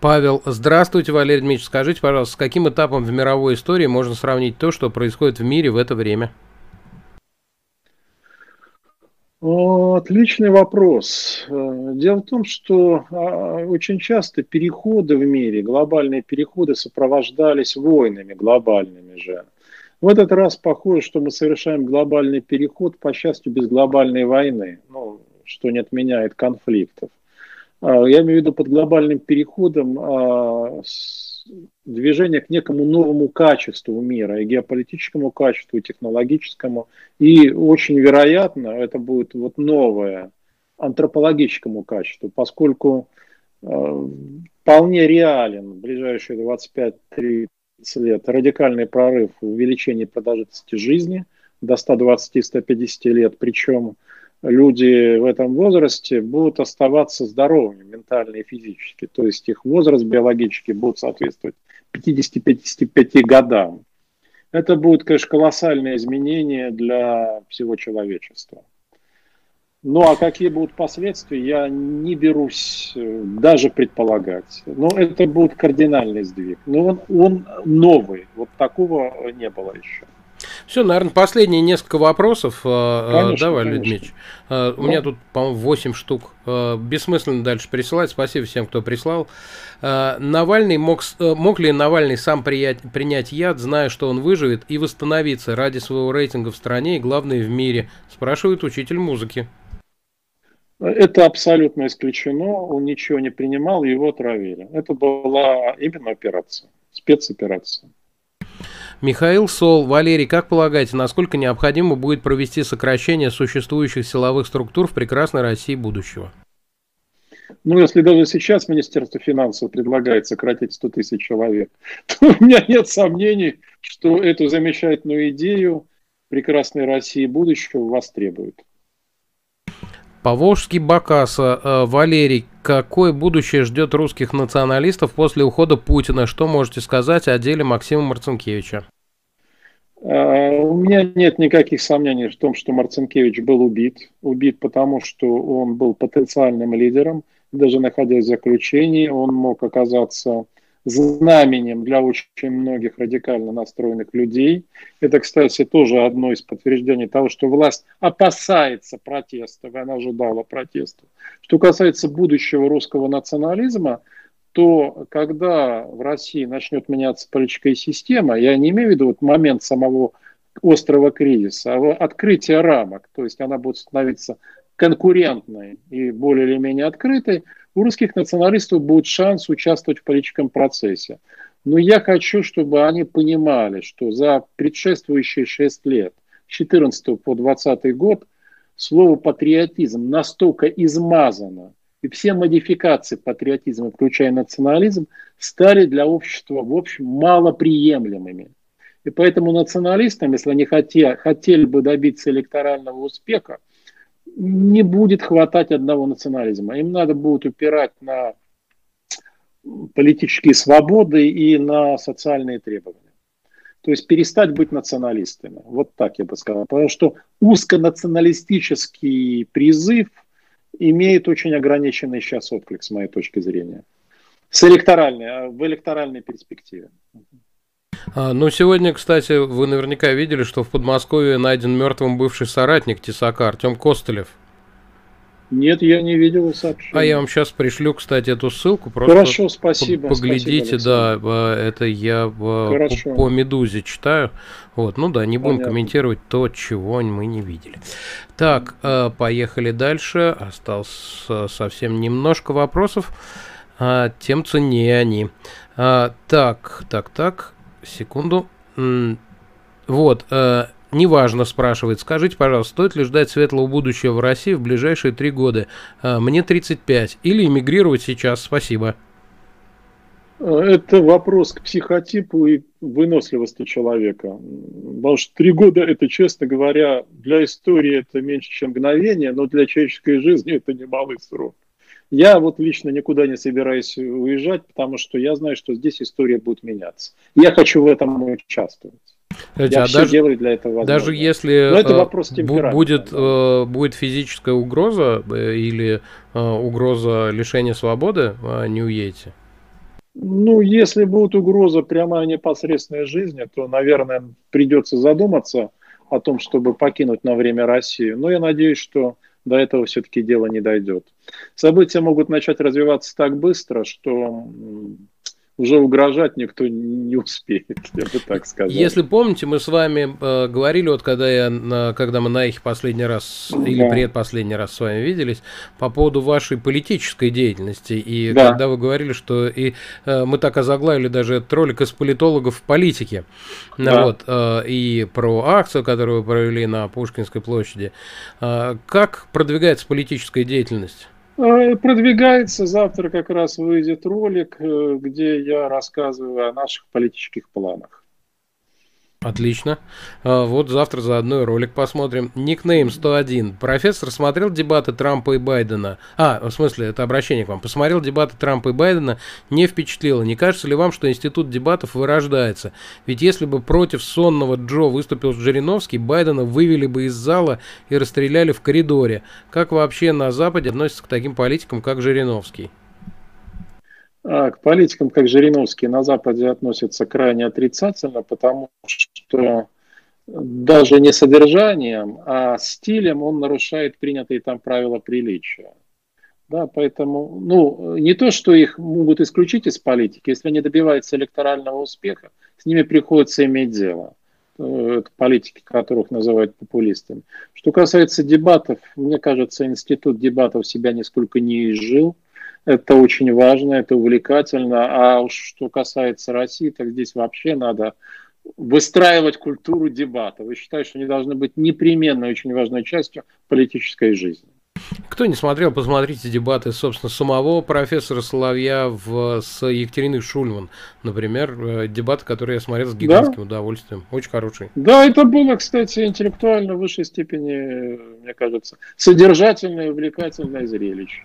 Павел, здравствуйте, Валерий Дмитриевич. Скажите, пожалуйста, с каким этапом в мировой истории можно сравнить то, что происходит в мире в это время? Отличный вопрос. Э, дело в том, что а, очень часто переходы в мире, глобальные переходы сопровождались войнами глобальными же. В этот раз похоже, что мы совершаем глобальный переход, по счастью, без глобальной войны, ну, что не отменяет конфликтов. А, я имею в виду под глобальным переходом а, движение к некому новому качеству мира, и геополитическому качеству, и технологическому. И очень вероятно, это будет вот новое антропологическому качеству, поскольку э, вполне реален в ближайшие 25-30 лет радикальный прорыв в увеличении продолжительности жизни до 120-150 лет, причем люди в этом возрасте будут оставаться здоровыми ментально и физически. То есть их возраст биологически будет соответствовать 50-55 годам. Это будет, конечно, колоссальное изменение для всего человечества. Ну а какие будут последствия, я не берусь э, даже предполагать. Но это будет кардинальный сдвиг. Но он, он новый, вот такого не было еще. Все, наверное, последние несколько вопросов. Э, э, конечно, Давай, Людмич. Э, у меня тут, по-моему, 8 штук. Бессмысленно дальше присылать. Спасибо всем, кто прислал. Навальный мог, мог ли Навальный сам принять, принять яд, зная, что он выживет, и восстановиться ради своего рейтинга в стране и, главное, в мире? Спрашивает учитель музыки. Это абсолютно исключено. Он ничего не принимал, его отравили. Это была именно операция, спецоперация. Михаил Сол, Валерий, как полагаете, насколько необходимо будет провести сокращение существующих силовых структур в прекрасной России будущего? Ну, если даже сейчас Министерство финансов предлагает сократить 100 тысяч человек, то у меня нет сомнений, что эту замечательную идею прекрасной России будущего востребуют. Поволжский Бакаса. Э, Валерий, какое будущее ждет русских националистов после ухода Путина? Что можете сказать о деле Максима Марцинкевича? Э, у меня нет никаких сомнений в том, что Марцинкевич был убит. Убит потому, что он был потенциальным лидером. Даже находясь в заключении, он мог оказаться знаменем для очень многих радикально настроенных людей. Это, кстати, тоже одно из подтверждений того, что власть опасается протестов, и она ожидала протестов. Что касается будущего русского национализма, то когда в России начнет меняться политическая система, я не имею в виду вот момент самого острого кризиса, а открытие рамок, то есть она будет становиться конкурентной и более или менее открытой, у русских националистов будет шанс участвовать в политическом процессе. Но я хочу, чтобы они понимали, что за предшествующие 6 лет, с 14 по 20 год, слово патриотизм настолько измазано, и все модификации патриотизма, включая национализм, стали для общества, в общем, малоприемлемыми. И поэтому националистам, если они хотели, хотели бы добиться электорального успеха, не будет хватать одного национализма. Им надо будет упирать на политические свободы и на социальные требования. То есть перестать быть националистами. Вот так я бы сказал. Потому что узконационалистический призыв имеет очень ограниченный сейчас отклик, с моей точки зрения. С электоральной, а в электоральной перспективе. А, ну, сегодня, кстати, вы наверняка видели, что в Подмосковье найден мертвым бывший соратник Тесака Артем Костылев. Нет, я не видел сообщения. А я вам сейчас пришлю, кстати, эту ссылку. Просто Хорошо, спасибо. Поглядите, спасибо, да, это я Хорошо. по, по Медузе читаю. Вот, ну да, не будем Понятно. комментировать то, чего мы не видели. Так, поехали дальше. Осталось совсем немножко вопросов. А, тем ценнее они. А, так, так, так, секунду. Вот, э, Неважно, спрашивает. Скажите, пожалуйста, стоит ли ждать светлого будущего в России в ближайшие три года? А, мне 35. Или эмигрировать сейчас? Спасибо. Это вопрос к психотипу и выносливости человека. Потому что три года это, честно говоря, для истории это меньше, чем мгновение, но для человеческой жизни это немалый срок. Я вот лично никуда не собираюсь уезжать, потому что я знаю, что здесь история будет меняться. Я хочу в этом участвовать. Кстати, Я а все даже, делаю для этого возможно. Даже если Но это э, вопрос будет, да. э, будет физическая угроза э, или угроза лишения свободы, э, не уедете? Ну, если будет угроза прямая непосредственной жизни, то, наверное, придется задуматься о том, чтобы покинуть на время Россию. Но я надеюсь, что до этого все-таки дело не дойдет. События могут начать развиваться так быстро, что уже угрожать никто не успеет, я бы так сказал. Если помните, мы с вами э, говорили, вот когда, я, когда мы на их последний раз да. или предпоследний раз с вами виделись, по поводу вашей политической деятельности. И да. когда вы говорили, что и э, мы так озаглавили даже этот ролик из политологов в политике. Да. Вот, э, и про акцию, которую вы провели на Пушкинской площади. Э, как продвигается политическая деятельность? Э, продвигается. Завтра как раз выйдет ролик, э, где я рассказываю о наших политических планах. Отлично. А, вот завтра заодно и ролик посмотрим. Никнейм 101. Профессор смотрел дебаты Трампа и Байдена. А, в смысле, это обращение к вам. Посмотрел дебаты Трампа и Байдена, не впечатлило. Не кажется ли вам, что институт дебатов вырождается? Ведь если бы против сонного Джо выступил Жириновский, Байдена вывели бы из зала и расстреляли в коридоре. Как вообще на Западе относятся к таким политикам, как Жириновский? А, к политикам, как Жириновский, на Западе относятся крайне отрицательно, потому что даже не содержанием, а стилем он нарушает принятые там правила приличия. Да, поэтому, ну, не то, что их могут исключить из политики, если они добиваются электорального успеха, с ними приходится иметь дело. Э, это политики, которых называют популистами. Что касается дебатов, мне кажется, институт дебатов себя нисколько не изжил. Это очень важно, это увлекательно. А уж что касается России, так здесь вообще надо выстраивать культуру дебатов. Я считаю, что они должны быть непременной, очень важной частью политической жизни. Кто не смотрел, посмотрите дебаты, собственно, самого профессора Соловья в, с Екатериной Шульман, например, э, дебаты, которые я смотрел с гигантским да? удовольствием. Очень хороший. Да, это было, кстати, интеллектуально в высшей степени, мне кажется, содержательное и увлекательное зрелище.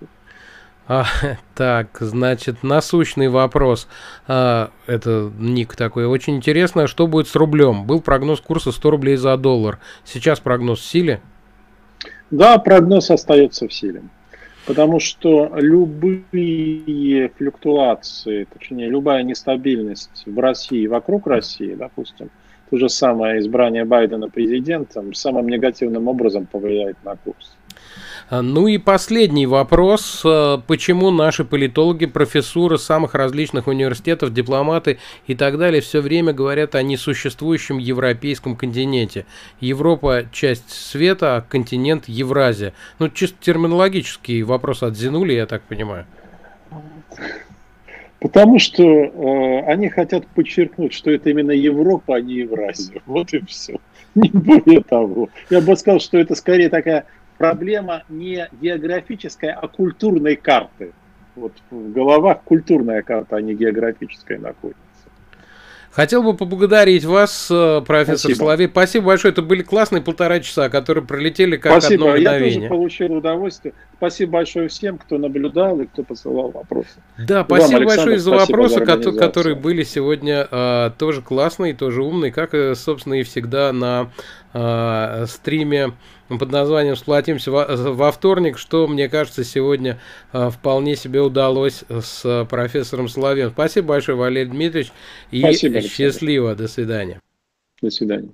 А, так, значит, насущный вопрос. А, это ник такой. Очень интересно, что будет с рублем. Был прогноз курса 100 рублей за доллар. Сейчас прогноз в силе? Да, прогноз остается в силе. Потому что любые флюктуации, точнее, любая нестабильность в России, вокруг России, допустим, то же самое избрание Байдена президентом самым негативным образом повлияет на курс. А, ну и последний вопрос. А, почему наши политологи, профессуры самых различных университетов, дипломаты и так далее все время говорят о несуществующем европейском континенте? Европа – часть света, а континент – Евразия. Ну, чисто терминологический вопрос от Зинули, я так понимаю. Потому что э, они хотят подчеркнуть, что это именно Европа, а не Евразия. Вот и все. Не более того. Я бы сказал, что это скорее такая проблема не географическая, а культурной карты. Вот в головах культурная карта, а не географическая находится. Хотел бы поблагодарить вас, э, профессор Спасибо. Соловей. Спасибо большое. Это были классные полтора часа, которые пролетели как Спасибо. одно мгновение. Я тоже получил удовольствие. Спасибо большое всем, кто наблюдал и кто посылал вопросы. Да, и спасибо Вам, большое за вопросы, за которые были сегодня э, тоже классные, тоже умные, как, э, собственно, и всегда на э, стриме под названием «Сплотимся во, вторник», что, мне кажется, сегодня э, вполне себе удалось с профессором Соловьем. Спасибо большое, Валерий Дмитриевич, и спасибо, счастливо. До свидания. До свидания.